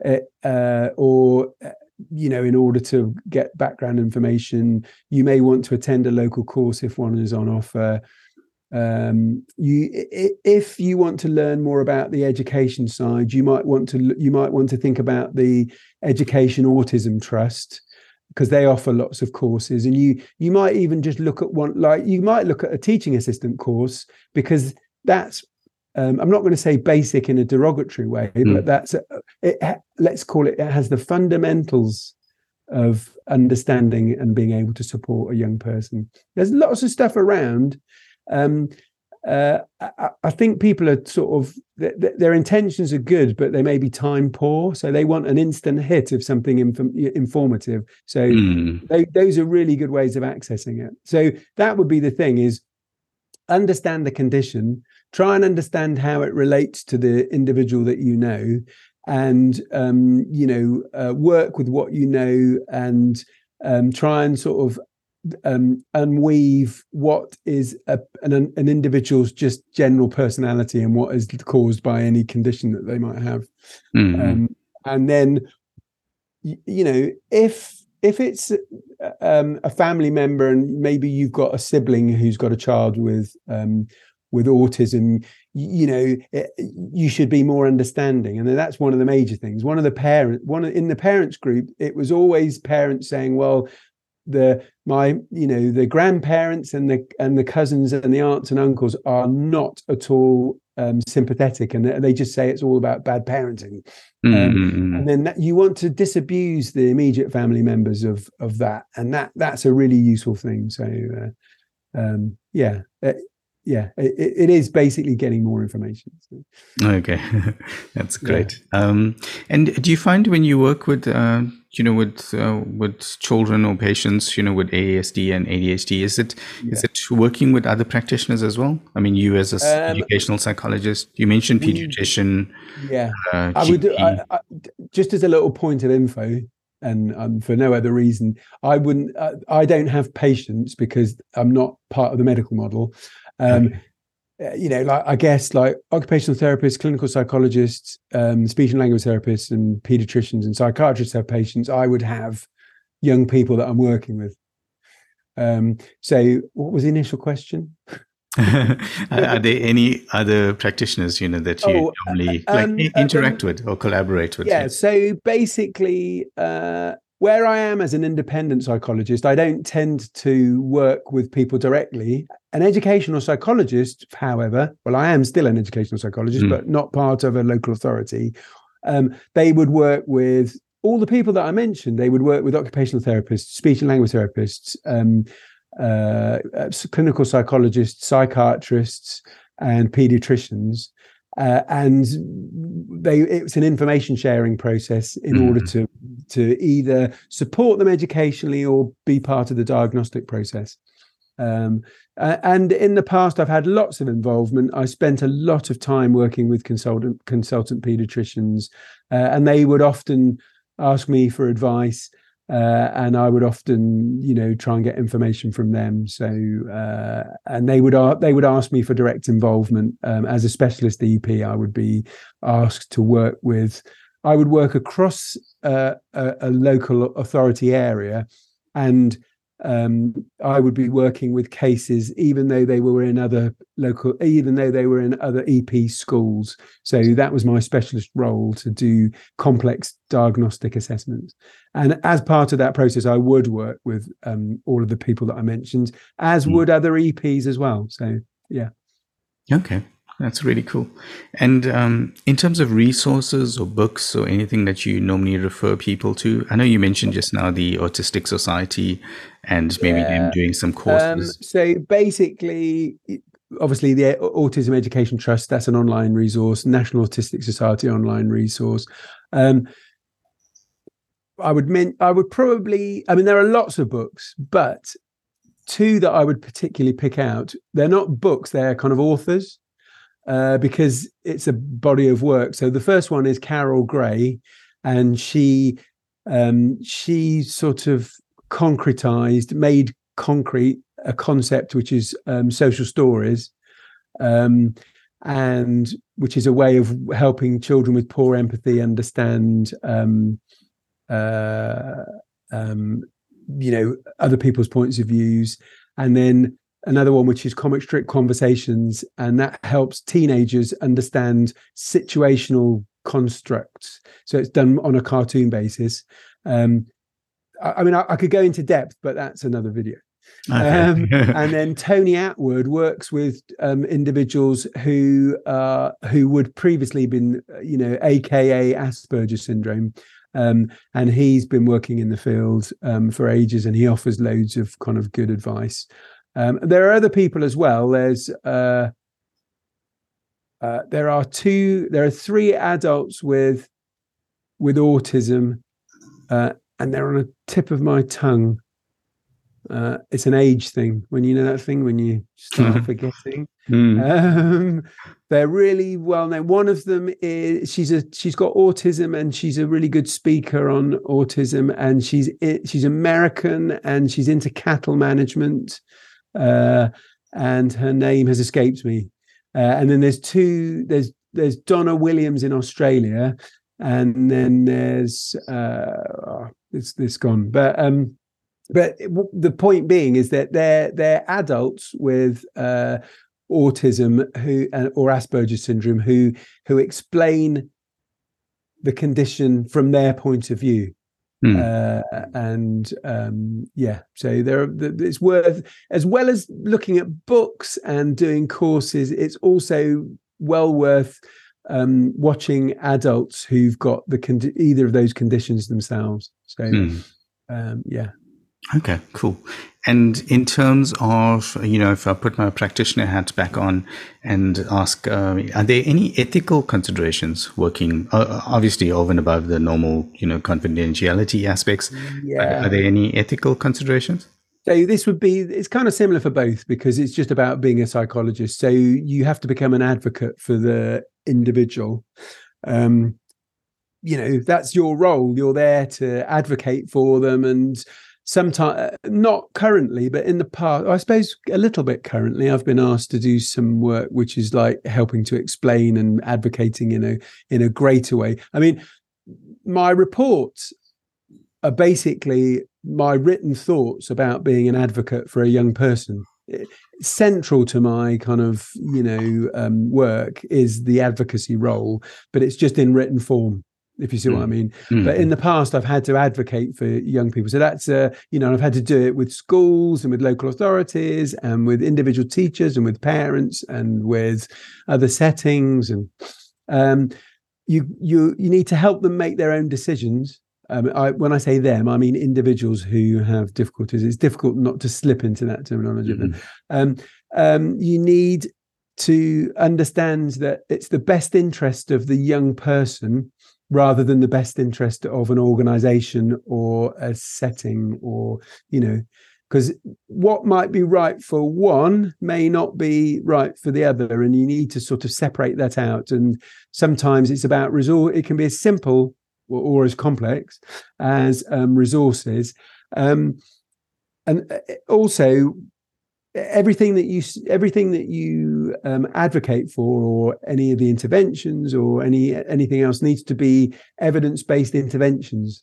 uh, uh, or uh, you know in order to get background information you may want to attend a local course if one is on offer. Um, you if you want to learn more about the education side, you might want to you might want to think about the Education Autism Trust because they offer lots of courses and you you might even just look at one like you might look at a teaching assistant course because that's um, I'm not going to say basic in a derogatory way, Mm. but that's a, it. Let's call it. It has the fundamentals of understanding and being able to support a young person. There's lots of stuff around. Um, uh, I, I think people are sort of th- th- their intentions are good, but they may be time poor, so they want an instant hit of something inform- informative. So Mm, they, those are really good ways of accessing it. So that would be the thing: is understand the condition, try and understand how it relates to the individual that you know, and um, you know uh, work with what you know, and um, try and sort of um, unweave what is a, an, an individual's just general personality and what is caused by any condition that they might have. Mm, um, and then y- you know if if it's um, a family member and maybe you've got a sibling who's got a child with um, with autism y- you know it, you should be more understanding. And that's one of the major things. One of the parent one of, in the parents group it was always parents saying well the my you know the grandparents and the and the cousins and the aunts and uncles are not at all um, sympathetic and they- just say it's all about bad parenting mm, um, mm. and then that, you want to disabuse the immediate family members of of that and that that's a really useful thing so uh, um yeah uh, yeah, it, it is basically getting more information. So. Okay, that's great. Yeah. Um, and do you find when you work with, uh, you know, with uh, with children or patients, you know, with ASD and ADHD, is it yeah. is it working with other practitioners as well? I mean, you as an um, educational psychologist, you mentioned pediatrician. Yeah, uh, I would I, I, just as a little point of info and um, for no other reason. I wouldn't. Uh, I don't have patients because I'm not part of the medical model. Um, okay. Uh, you know, like I guess like occupational therapists, clinical psychologists, um, speech and language therapists, and pediatricians and psychiatrists have patients. I would have young people that I'm working with. Um, so, what was the initial question? are there any other practitioners you know that you oh, normally uh, um, like interact um, with or collaborate with yeah so basically uh, where i am as an independent psychologist i don't tend to work with people directly an educational psychologist however well i am still an educational psychologist mm. but not part of a local authority um, they would work with all the people that i mentioned they would work with occupational therapists speech and language therapists um, uh, uh, clinical psychologists, psychiatrists, and pediatricians. Uh, and they it's an information sharing process in mm. order to to either support them educationally or be part of the diagnostic process um, and in the past i've had lots of involvement i spent a lot of time working with consultant consultant pediatricians uh, and they would often ask me for advice uh, and I would often, you know, try and get information from them. So, uh, and they would they would ask me for direct involvement um, as a specialist EP. I would be asked to work with. I would work across uh, a, a local authority area, and um, I would be working with cases, even though they were in other local, even though they were in other EP schools. So that was my specialist role to do complex diagnostic assessments. And as part of that process, I would work with um, all of the people that I mentioned, as mm. would other EPs as well. So yeah. Okay. That's really cool. And um, in terms of resources or books or anything that you normally refer people to, I know you mentioned just now the Autistic Society and maybe yeah. them doing some courses. Um, so basically, obviously, the Autism Education Trust, that's an online resource, National Autistic Society online resource. Um, I would mean I would probably I mean there are lots of books, but two that I would particularly pick out, they're not books, they're kind of authors uh, because it's a body of work. So the first one is Carol Gray, and she um, she sort of concretized, made concrete a concept which is um, social stories, um, and which is a way of helping children with poor empathy understand. Um, uh, um, you know other people's points of views and then another one which is comic strip conversations and that helps teenagers understand situational constructs. So it's done on a cartoon basis. Um i, I mean I, I, could go into depth but that's another video. Um, and then tony attwood works with um, individuals who uh who would previously been you know aka asperger's syndrome. Um, and he's been working in the field um, for ages and he offers loads of kind of good advice um, there are other people as well. There's uh, uh, there are two, there are three adults with with autism, uh, and they're on the tip of my tongue. Uh, it's an age thing when you know that thing when you start forgetting. Mm. Um, they're really well known. One of them is she's a she's got autism and she's a really good speaker on autism and she's she's American and she's into cattle management uh, and her name has escaped me. Uh, and then there's two. There's there's Donna Williams in Australia, and then there's uh, oh, it's this gone. But um, but the point being is that they're they're adults with uh, autism who uh, or Asperger's syndrome who who explain the condition from their point of view. Mm. Uh, and um, yeah, so there it's worth as well as looking at books and doing courses. It's also well worth um, watching adults who've got the con- either of those conditions themselves. So mm. um, yeah. Okay, cool. And in terms of, you know, if I put my practitioner hat back on and ask, uh, are there any ethical considerations working, uh, obviously over and above the normal, you know, confidentiality aspects? Yeah. Are, are there any ethical considerations? So this would be it's kind of similar for both because it's just about being a psychologist. So you have to become an advocate for the individual. Um, you know, that's your role. You're there to advocate for them and sometimes uh, not currently but in the past i suppose a little bit currently i've been asked to do some work which is like helping to explain and advocating in a in a greater way. I mean my reports are basically my written thoughts about being an advocate for a young person. Central to my kind of you know um, work is the advocacy role but it's just in written form if you see mm. what I mm. mean. Mm. But in the past, I've had to advocate for young people. So that's, uh, you know, I've had to do it with schools and with local authorities and with individual teachers and with parents and with other settings. And um, you, you, you need to help them make their own decisions. Um, I, when I say them, I mean individuals who have difficulties. It's difficult not to slip into that terminology. Mm-hmm. Um, um, you need to understand that it's the best interest of the young person rather than the best interest of an organization or a setting or you know because what might be right for one may not be right for the other and you need to sort of separate that out. And sometimes it's about resource it can be as simple or, or as complex as um, resources. Um, and uh, also everything that you everything that you um, advocate for or any of the interventions or any anything else needs to be evidence-based interventions.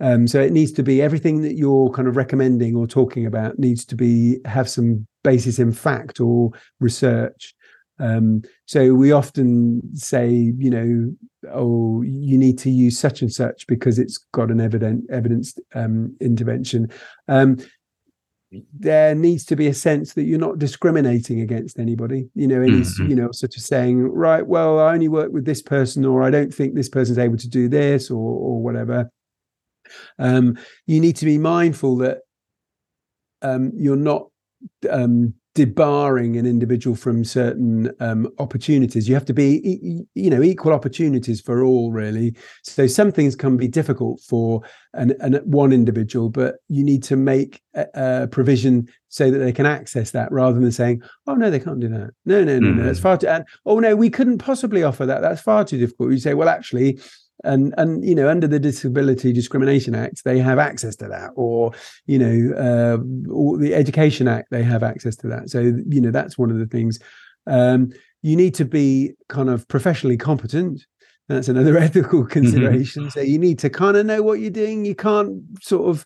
Um, so it needs to be everything that you're kind of recommending or talking about needs to be have some basis in fact or research. Um, so we often say you know oh you need to use such and such because it's got an evident evidence um, intervention. Um, there needs to be a sense that you're not discriminating against anybody you know any mm-hmm. you know sort of saying right well i only work with this person or i don't think this person's able to do this or or whatever um you need to be mindful that um you're not um debarring an individual from certain um, opportunities. You have to be, you know, equal opportunities for all, really. So some things can be difficult for an, an one individual, but you need to make a, a, provision so that they can access that, rather than saying, "Oh no, they can't do that. No, no, no, mm-hmm. no, that's mm. far too." And oh no, we couldn't possibly offer that. That's far too difficult. You say, "Well, actually." And and you know under the disability discrimination act they have access to that or you know uh, or the education act they have access to that. So you know that's one of the things. Um, you need to be kind of professionally competent. That's another ethical mm-hmm. consideration. Mm-hmm. so you need to kind of know what you're doing. You can't sort of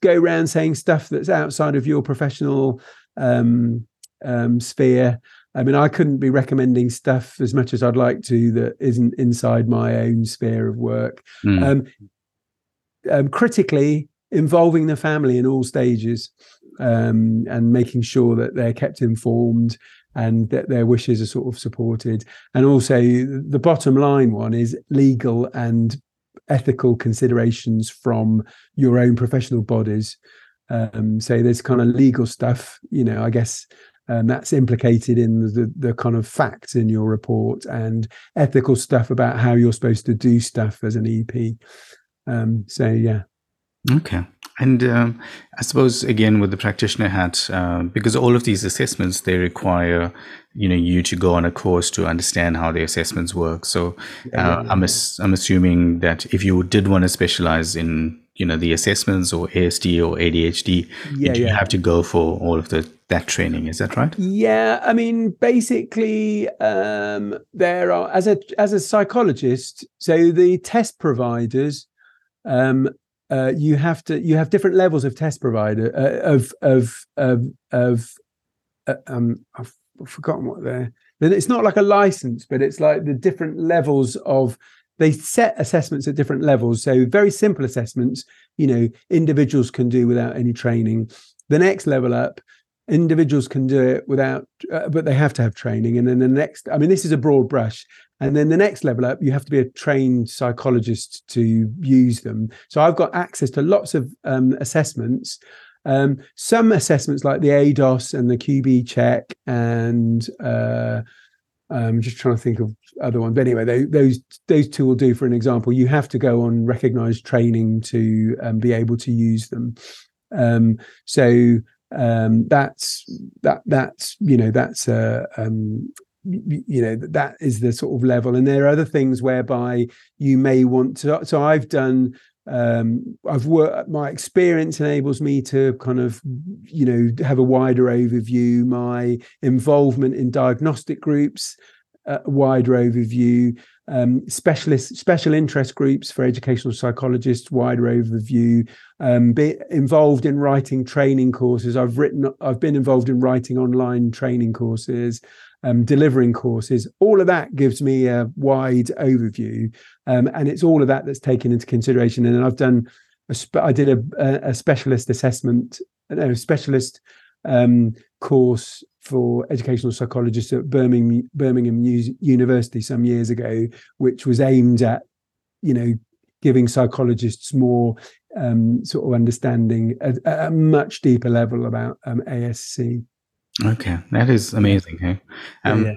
go around saying stuff that's outside of your professional um, um, sphere I mean, I couldn't be recommending stuff as much as I'd like to that isn't inside my own sphere of work. Mm. Um, um, critically, involving the family in all stages um, and making sure that they're kept informed and that their wishes are sort of supported. And also, the bottom line one is legal and ethical considerations from your own professional bodies. Um, so there's kind of legal stuff, you know, I guess and that's implicated in the, the kind of facts in your report and ethical stuff about how you're supposed to do stuff as an EP. Um, so yeah. Okay. And um, I suppose again with the practitioner hat, uh, because all of these assessments they require, you know, you to go on a course to understand how the assessments work. So uh, I'm ass- I'm assuming that if you did want to specialize in you know the assessments or ASD or ADHD, yeah, you yeah. have to go for all of the that training. Is that right? Yeah, I mean, basically, um, there are as a as a psychologist. So the test providers, um, uh, you have to you have different levels of test provider uh, of of of of. Uh, um, I've forgotten what they're. Then it's not like a license, but it's like the different levels of they set assessments at different levels. So very simple assessments, you know, individuals can do without any training. The next level up, individuals can do it without, uh, but they have to have training. And then the next, I mean, this is a broad brush. and then the next level up you have to be a trained psychologist to use them so i've got access to lots of um, assessments um, some assessments like the ADOS and the QbCheck and uh, I'm just trying to think of other ones. But anyway, they, those those two will do for an example. You have to go on recognized training to um, be able to use them. Um, so um, that's that that's you know that's a um, you know that is the sort of level and there are other things whereby you may want to so i've done um, I've worked. My experience enables me to kind of, you know, have a wider overview. My involvement in diagnostic groups, a wider overview. Um, specialist special interest groups for educational psychologists, wider overview. Um, be involved in writing training courses. I've written. I've been involved in writing online training courses um, delivering courses. All of that gives me a wide overview, um, and it's all of that that's taken into consideration. And I've done, a spe- I did a, a specialist assessment, no, specialist um, course for educational psychologists at Birmingham, Birmingham University some years ago, which was aimed at, you know, giving psychologists more um, sort of understanding at, at, a much deeper level about um, ASC. Okay, that is amazing. Hey? Um, yeah, yeah.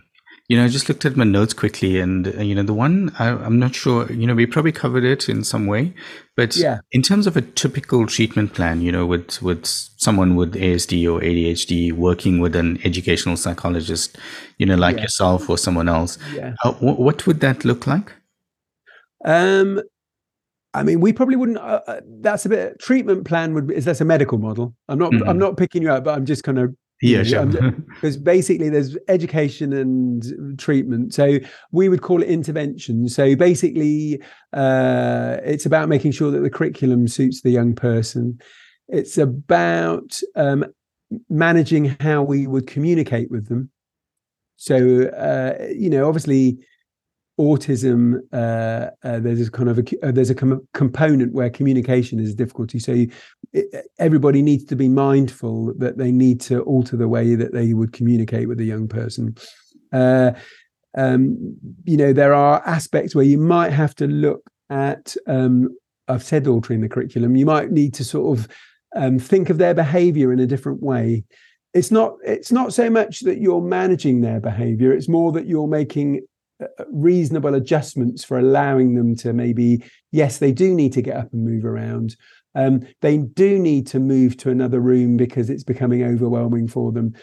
You know, I just looked at my notes quickly, and uh, you know, the one I, am not sure. You know, we probably covered it in some way, but yeah. in terms of a typical treatment plan, you know, with with someone with ASD or ADHD working with an educational psychologist, you know, like yeah. yourself or someone else, yeah. Uh, w- what would that look like? Um, I mean, we probably wouldn't. Uh, uh that's a bit treatment plan would. Is that's a medical model? I'm not. Mm-hmm. I'm not picking you out, but I'm just kind of yeah, sure. Because basically, there's education and treatment. So we would call it intervention. So basically, uh, it's about making sure that the curriculum suits the young person. It's about um, managing how we would communicate with them. So uh, you know, obviously, autism uh, uh, there's a kind of a, uh, there's a com- component where communication is a difficulty. So you, it, everybody needs to be mindful that they need to alter the way that they would communicate with a young person. Uh, um, you know there are aspects where you might have to look at um, i've said altering the curriculum. You might need to sort of um, think of their behavior in a different way. It's not it's not so much that you're managing their behavior it's more that you're making reasonable adjustments for allowing them to maybe yes they do need to get up and move around um, they do need to move to another room because it's becoming overwhelming for them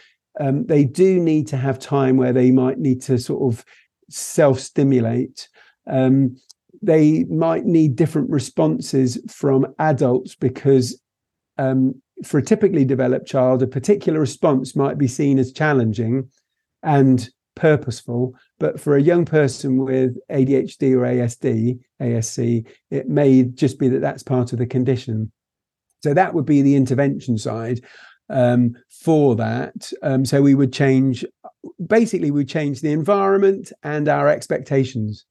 um, they do need to have time where they might need to sort of self-stimulate um, they might need different responses from adults because um, for a typically developed child a particular response might be seen as challenging and purposeful. But for a young person with ADHD or ASD, ASC, it may just be that that's part of the condition. So that would be the intervention side um, for that. Um, so we would change, basically, we change the environment and our expectations.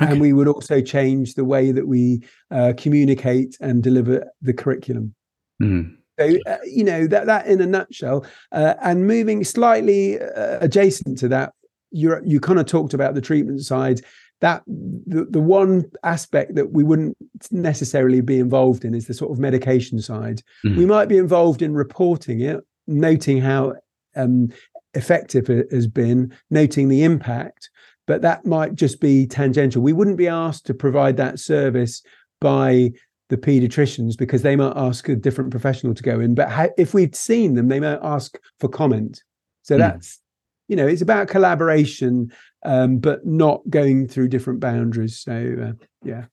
Okay. And we would also change the way that we uh, communicate and deliver the curriculum. Mm. So uh, you know that that in a nutshell, uh, and moving slightly uh, adjacent to that, you you kind of talked about the treatment side. That the, the one aspect that we wouldn't necessarily be involved in is the sort of medication side. Mm. We might be involved in reporting it, noting how um, effective it has been, noting the impact, but that might just be tangential. We wouldn't be asked to provide that service by the pediatricians because they might ask a different professional to go in. But how, if we'd seen them, they might ask for comment. So mm. that's, you know, it's about collaboration, um, but not going through different boundaries. So, uh, yeah.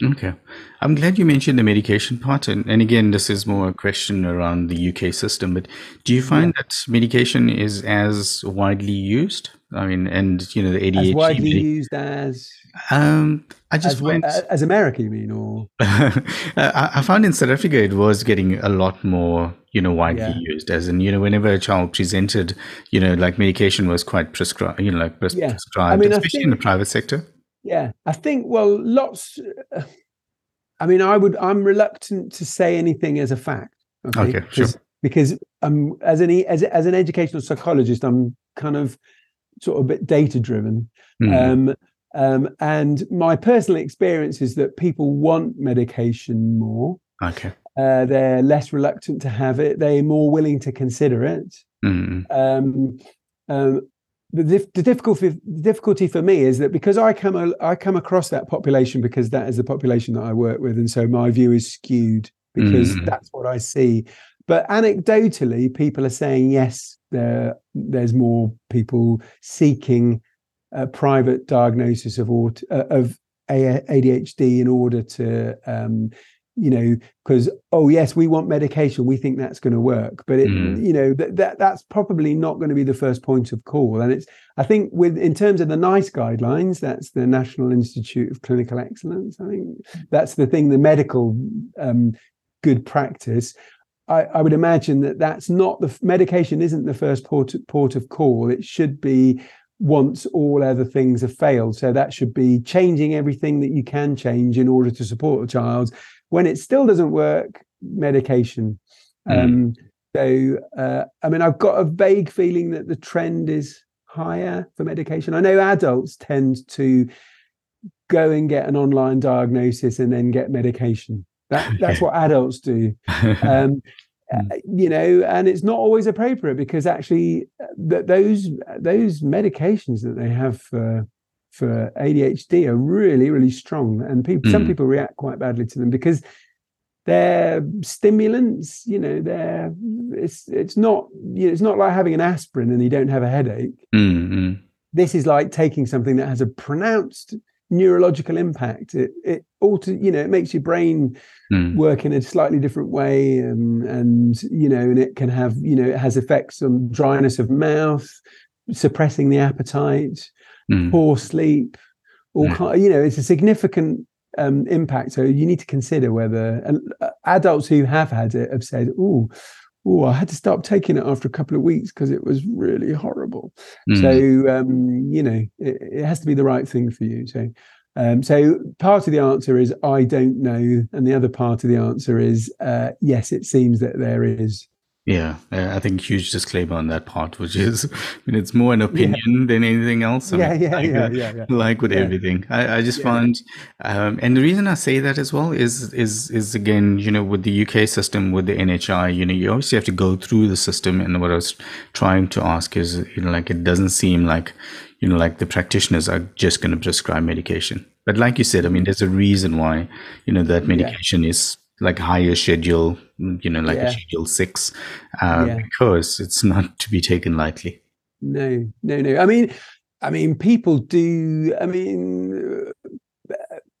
Okay. I'm glad you mentioned the medication part. And, and again, this is more a question around the UK system, but do you find yeah. that medication is as widely used? I mean, and, you know, the ADHD. As widely used as um, I just as, went as America, you mean, or I, found in South Africa it was getting a lot more, you know, widely yeah. used. As in, you know, whenever a child presented, you know, like medication was quite prescribed, you know, like pres- yeah. prescribed, I mean, especially think, in the private sector. Yeah, I think. Well, lots. Uh, I mean, I would. I'm reluctant to say anything as a fact. Okay, okay sure. Because um, as an as as an educational psychologist, I'm kind of sort of a bit data driven. Mm. Um, um, and my personal experience is that people want medication more. Okay. Uh, they're less reluctant to have it. They're more willing to consider it. Mm. Um, um, the, the, difficulty the difficulty for me is that because I come I come across that population because that is the population that I work with, and so my view is skewed because mm. that's what I see. But anecdotally, people are saying yes, there there's more people seeking a private diagnosis of aut- uh, of ADHD in order to um, you know because oh yes we want medication we think that's going to work but it mm. you know that, that that's probably not going to be the first point of call and it's i think with in terms of the nice guidelines that's the national institute of clinical excellence i think that's the thing the medical um, good practice I, I, would imagine that that's not the medication isn't the first port, port of call it should be once all other things have failed so that should be changing everything that you can change in order to support a child when it still doesn't work, medication. Mm. Um, so, uh, I mean, I've got a vague feeling that the trend is higher for medication. I know adults tend to go and get an online diagnosis and then get medication. That, that's what adults do. Um, uh, hmm. you know, and it's not always appropriate because actually, uh, th- those those medications that they have for for ADHD are really, really strong, and people, mm. some hmm. people react quite badly to them because they're stimulants. You know, they're it's it's not you know, it's not like having an aspirin and you don't have a headache. Mm-hmm. This is like taking something that has a pronounced neurological impact. It it alter, you know, it makes your brain mm. work in a slightly different way, and, and you know, and it can have you know, it has effects on dryness of mouth, suppressing the appetite mm. poor sleep, all mm. kind, you know, it's a significant um, impact. So you need to consider whether uh, adults who have had it have said, "Oh, oh, I had to stop taking it after a couple of weeks because it was really horrible." Mm. So um, you know, it, it, has to be the right thing for you. So. Um, so part of the answer is I don't know, and the other part of the answer is uh, yes, it seems that there is yeah, I think huge disclaimer on that part, which is, I mean, it's more an opinion yeah. than anything else. I yeah, mean, yeah, like, yeah, yeah, yeah, Like with yeah. everything, I, I just found, um, and the reason I say that as well is, is, is again, you know, with the UK system, with the NHI, you know, you obviously have to go through the system. And what I was trying to ask is, you know, like it doesn't seem like, you know, like the practitioners are just going to prescribe medication. But like you said, I mean, there's a reason why, you know, that medication is like higher schedule, you know, like yeah. a schedule six, uh, yeah. because it's not to be taken lightly. No, no, no. I mean, I mean, people do. I mean,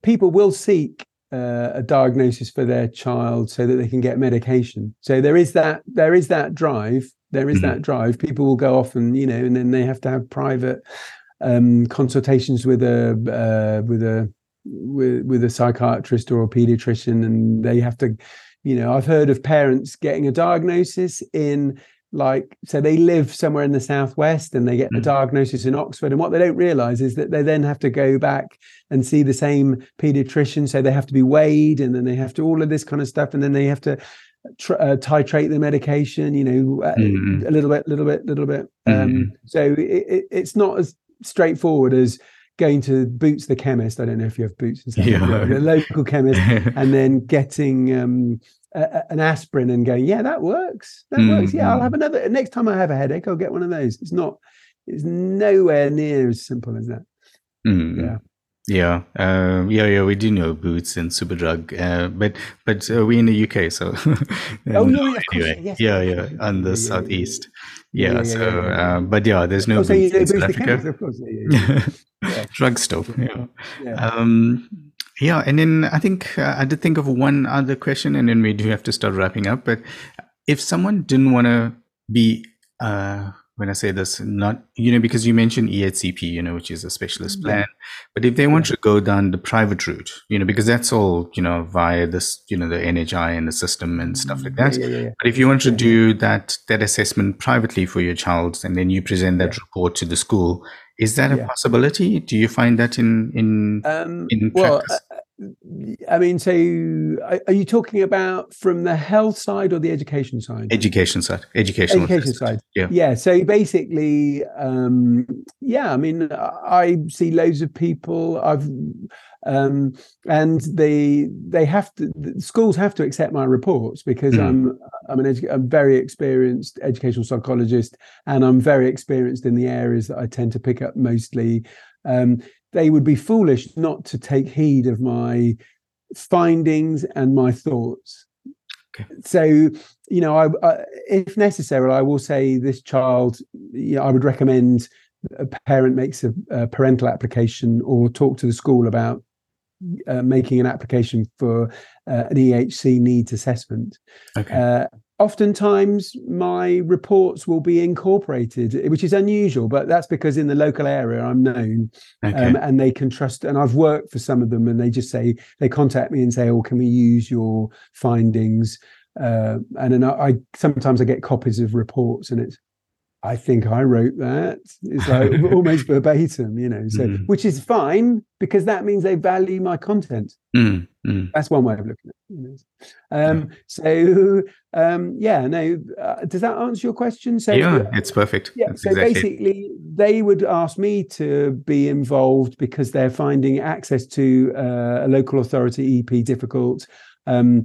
people will seek uh, a diagnosis for their child so that they can get medication. So there is that. There is that drive. There is mm-hmm. that drive. People will go off and you know, and then they have to have private um, consultations with a uh, with a with with a psychiatrist or a pediatrician and they have to you know i've heard of parents getting a diagnosis in like so they live somewhere in the southwest and they get mm. a diagnosis in oxford and what they don't realize is that they then have to go back and see the same pediatrician so they have to be weighed and then they have to all of this kind of stuff and then they have to tr- uh, titrate the medication you know mm. a little bit little bit little bit mm. um, so it, it, it's not as straightforward as going to Boots the chemist. I don't know if you have Boots and stuff. Yeah. The local chemist, and then getting um, a, an aspirin and going, yeah, that works. That mm-hmm. works. Yeah, I'll have another. Next time I have a headache, I'll get one of those. It's not. It's nowhere near as simple as that. Mm-hmm. Yeah. Yeah, uh, yeah, yeah. We do know Boots and Superdrug, uh, but but uh, we in the UK, so oh no, anyway, yes, yeah, yeah, on the yeah, southeast, yeah. yeah so, uh, but yeah, there's no oh, so Boots in South Africa. of course. Yeah, yeah. drug stuff. Yeah. Yeah. Um, yeah. And then I think uh, I did think of one other question, and then we do have to start wrapping up. But if someone didn't want to be, uh, when I say this, not, you know, because you mentioned EHCP, you know, which is a specialist plan, but if they want to go down the private route, you know, because that's all, you know, via this, you know, the NHI and the system and stuff like that. But if you want to do that, that assessment privately for your child, and then you present that report to the school, is that a yeah. possibility? Do you find that in in um, in well, uh, I mean, so are you talking about from the health side or the education side? Education side. Education. Education side. Yeah. Yeah. So basically, um, yeah. I mean, I see loads of people. I've um, and they they have to the schools have to accept my reports because mm. I'm I'm an edu- I'm very experienced educational psychologist and I'm very experienced in the areas that I tend to pick up mostly. Um, they would be foolish not to take heed of my findings and my thoughts. Okay. So, you know, I, I, if necessary, I will say this child. You know, I would recommend a parent makes a, a parental application or talk to the school about uh, making an application for uh, an EHC needs assessment. Okay. Uh, oftentimes, my reports will be incorporated, which is unusual, but that's because in the local area I'm known, okay. um, and they can trust. And I've worked for some of them, and they just say they contact me and say, "Oh, can we use your findings?" Uh, and then I, I sometimes I get copies of reports, and it's I think I wrote that. It's like almost verbatim, you know. So, mm. which is fine because that means they value my content. Mm. Mm. That's one way of looking at it. You know? um, yeah. So, um, yeah, no. Uh, does that answer your question? So, yeah, uh, it's perfect. Yeah. That's so exactly. basically, they would ask me to be involved because they're finding access to uh, a local authority EP difficult. Um,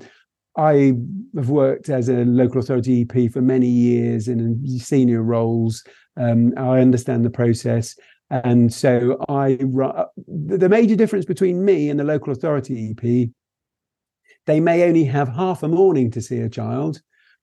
I have worked as a local authority EP for many years in senior roles. Um, I understand the process. And so I, the major difference between me and the local authority EP, they may only have half a morning to see a child,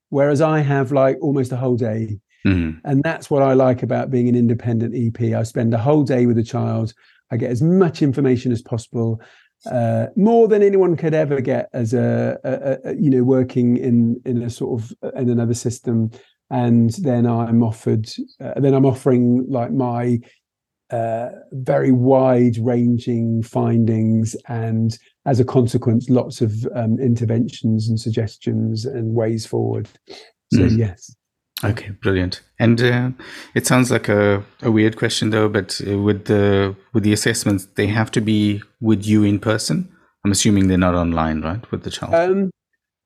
whereas I have like almost a whole day. Mm. And that's what I like about being an independent EP. I spend a whole day with a child. I get as much information as possible uh, more than anyone could ever get as a, a, a, you know working in in a sort of in another system. And then i'm offered uh, then i'm offering like my uh, very wide ranging findings and as a consequence lots of um, interventions and suggestions and ways forward. So mm. yes Okay, brilliant. And uh, it sounds like a, a weird question though, but uh, with the with the assessments, they have to be with you in person. I'm assuming they're not online, right, with the child. Um,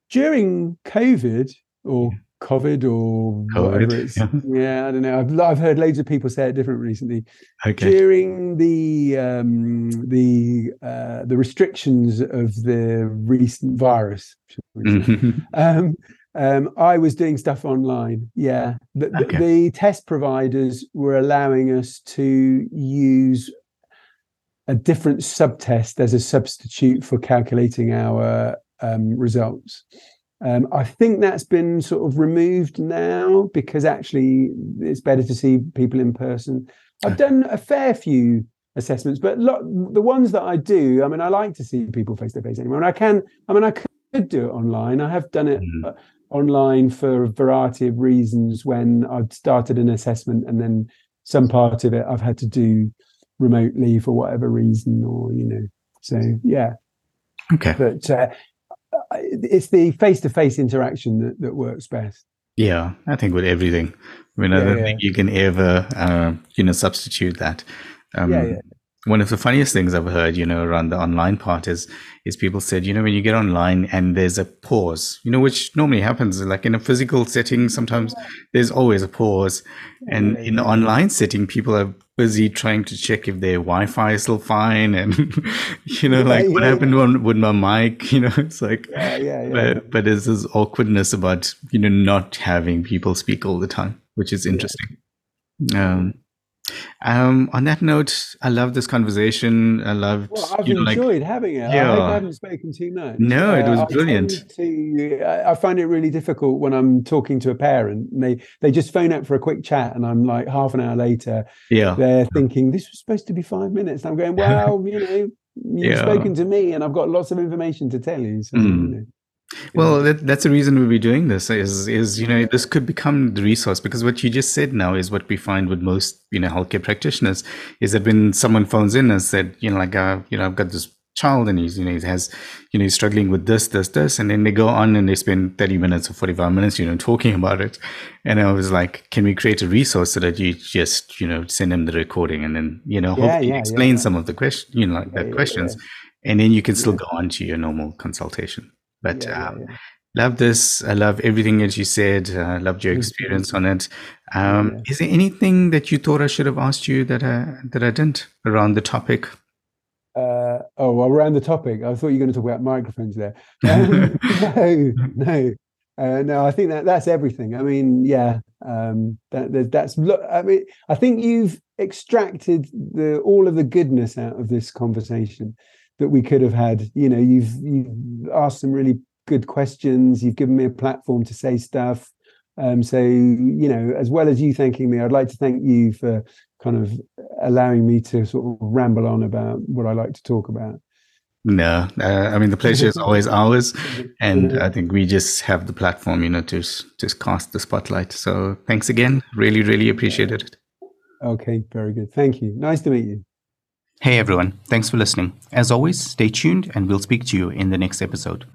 during COVID or COVID or COVID, whatever it's, yeah. yeah. I don't know. I've I've heard loads of people say it different recently. Okay. During the um, the uh, the restrictions of the recent virus, mm-hmm. um, um, I was doing stuff online. Yeah, the, okay. the, test providers were allowing us to use a different subtest as a substitute for calculating our um, results. Um, I think that's been sort of removed now because actually it's better to see people in person. I've done a fair few assessments, but the ones that I do, I mean, I like to see people face to face anymore. And I can, I mean, I could do it online. I have done it. Mm online for a variety of reasons when I've started an assessment and then some part of it I've had to do remotely for whatever reason or you know. So yeah. Okay. But uh, it's the face-to-face interaction that, that works best. Yeah i think with everything. I mean i don't yeah. think you can ever uh, you know substitute that. Um, yeah, yeah one of the funniest things I've heard, you know, around the online part is is people said, you know, when you get online and there's a pause, you know, which normally happens like in a physical setting, sometimes there's always a pause. And in the online setting, people are busy trying to check if their Wi-Fi is still fine, and you know, like yeah, what happened with my mic, you know, it's like, yeah, yeah, but but there's this awkwardness about you know not having people speak all the time, which is interesting. Um, um, on that note, I love this conversation. I loved. Well, I've enjoyed like, having it. Yeah. I, I haven't spoken too much. No, it was uh, brilliant. To, I find it really difficult when I'm talking to a parent. And they they just phone up for a quick chat, and I'm like half an hour later. Yeah, they're thinking this was supposed to be five minutes. And I'm going, well, you know, you've yeah. spoken to me, and I've got lots of information to tell you. So, mm. you know. Well, that, that's the reason we'll be doing this. Is is you know this could become the resource because what you just said now is what we find with most you know healthcare practitioners is that when someone phones in and said you know like uh, you know I've got this child and he's you know he has you know he's struggling with this this this and then they go on and they spend 30 minutes or 45 minutes you know talking about it and i was like can we create a resource so that you just you know send them the recording and then you know yeah, hopefully yeah, explain yeah. some of the question you know like the questions and then you can still go on to your normal consultation. But yeah, um, love this. I love everything that you said. I uh, loved your experience on it. Um, Is there anything that you thought I should have asked you that I that I didn't around the topic? Uh, oh, well, around the topic, I thought you were going to talk about microphones there. Um, no, no, uh, no. I think that that's everything. I mean, yeah, um, that, that's. Look, I mean, I think you've extracted the all of the goodness out of this conversation that we could have had. You know, you've you've asked some really good questions. You've given me a platform to say stuff. Um, so you know, as well as you thanking me, I'd like to thank you for kind of allowing me to sort of ramble on about what I like to talk about. No, uh, I mean the pleasure is always ours, and I think we just have the platform, you know, to just cast the spotlight. So thanks again. Really, really appreciated it. Okay, very good. Thank you. Nice to meet you. Hey everyone, thanks for listening. As always, stay tuned, and we'll speak to you in the next episode.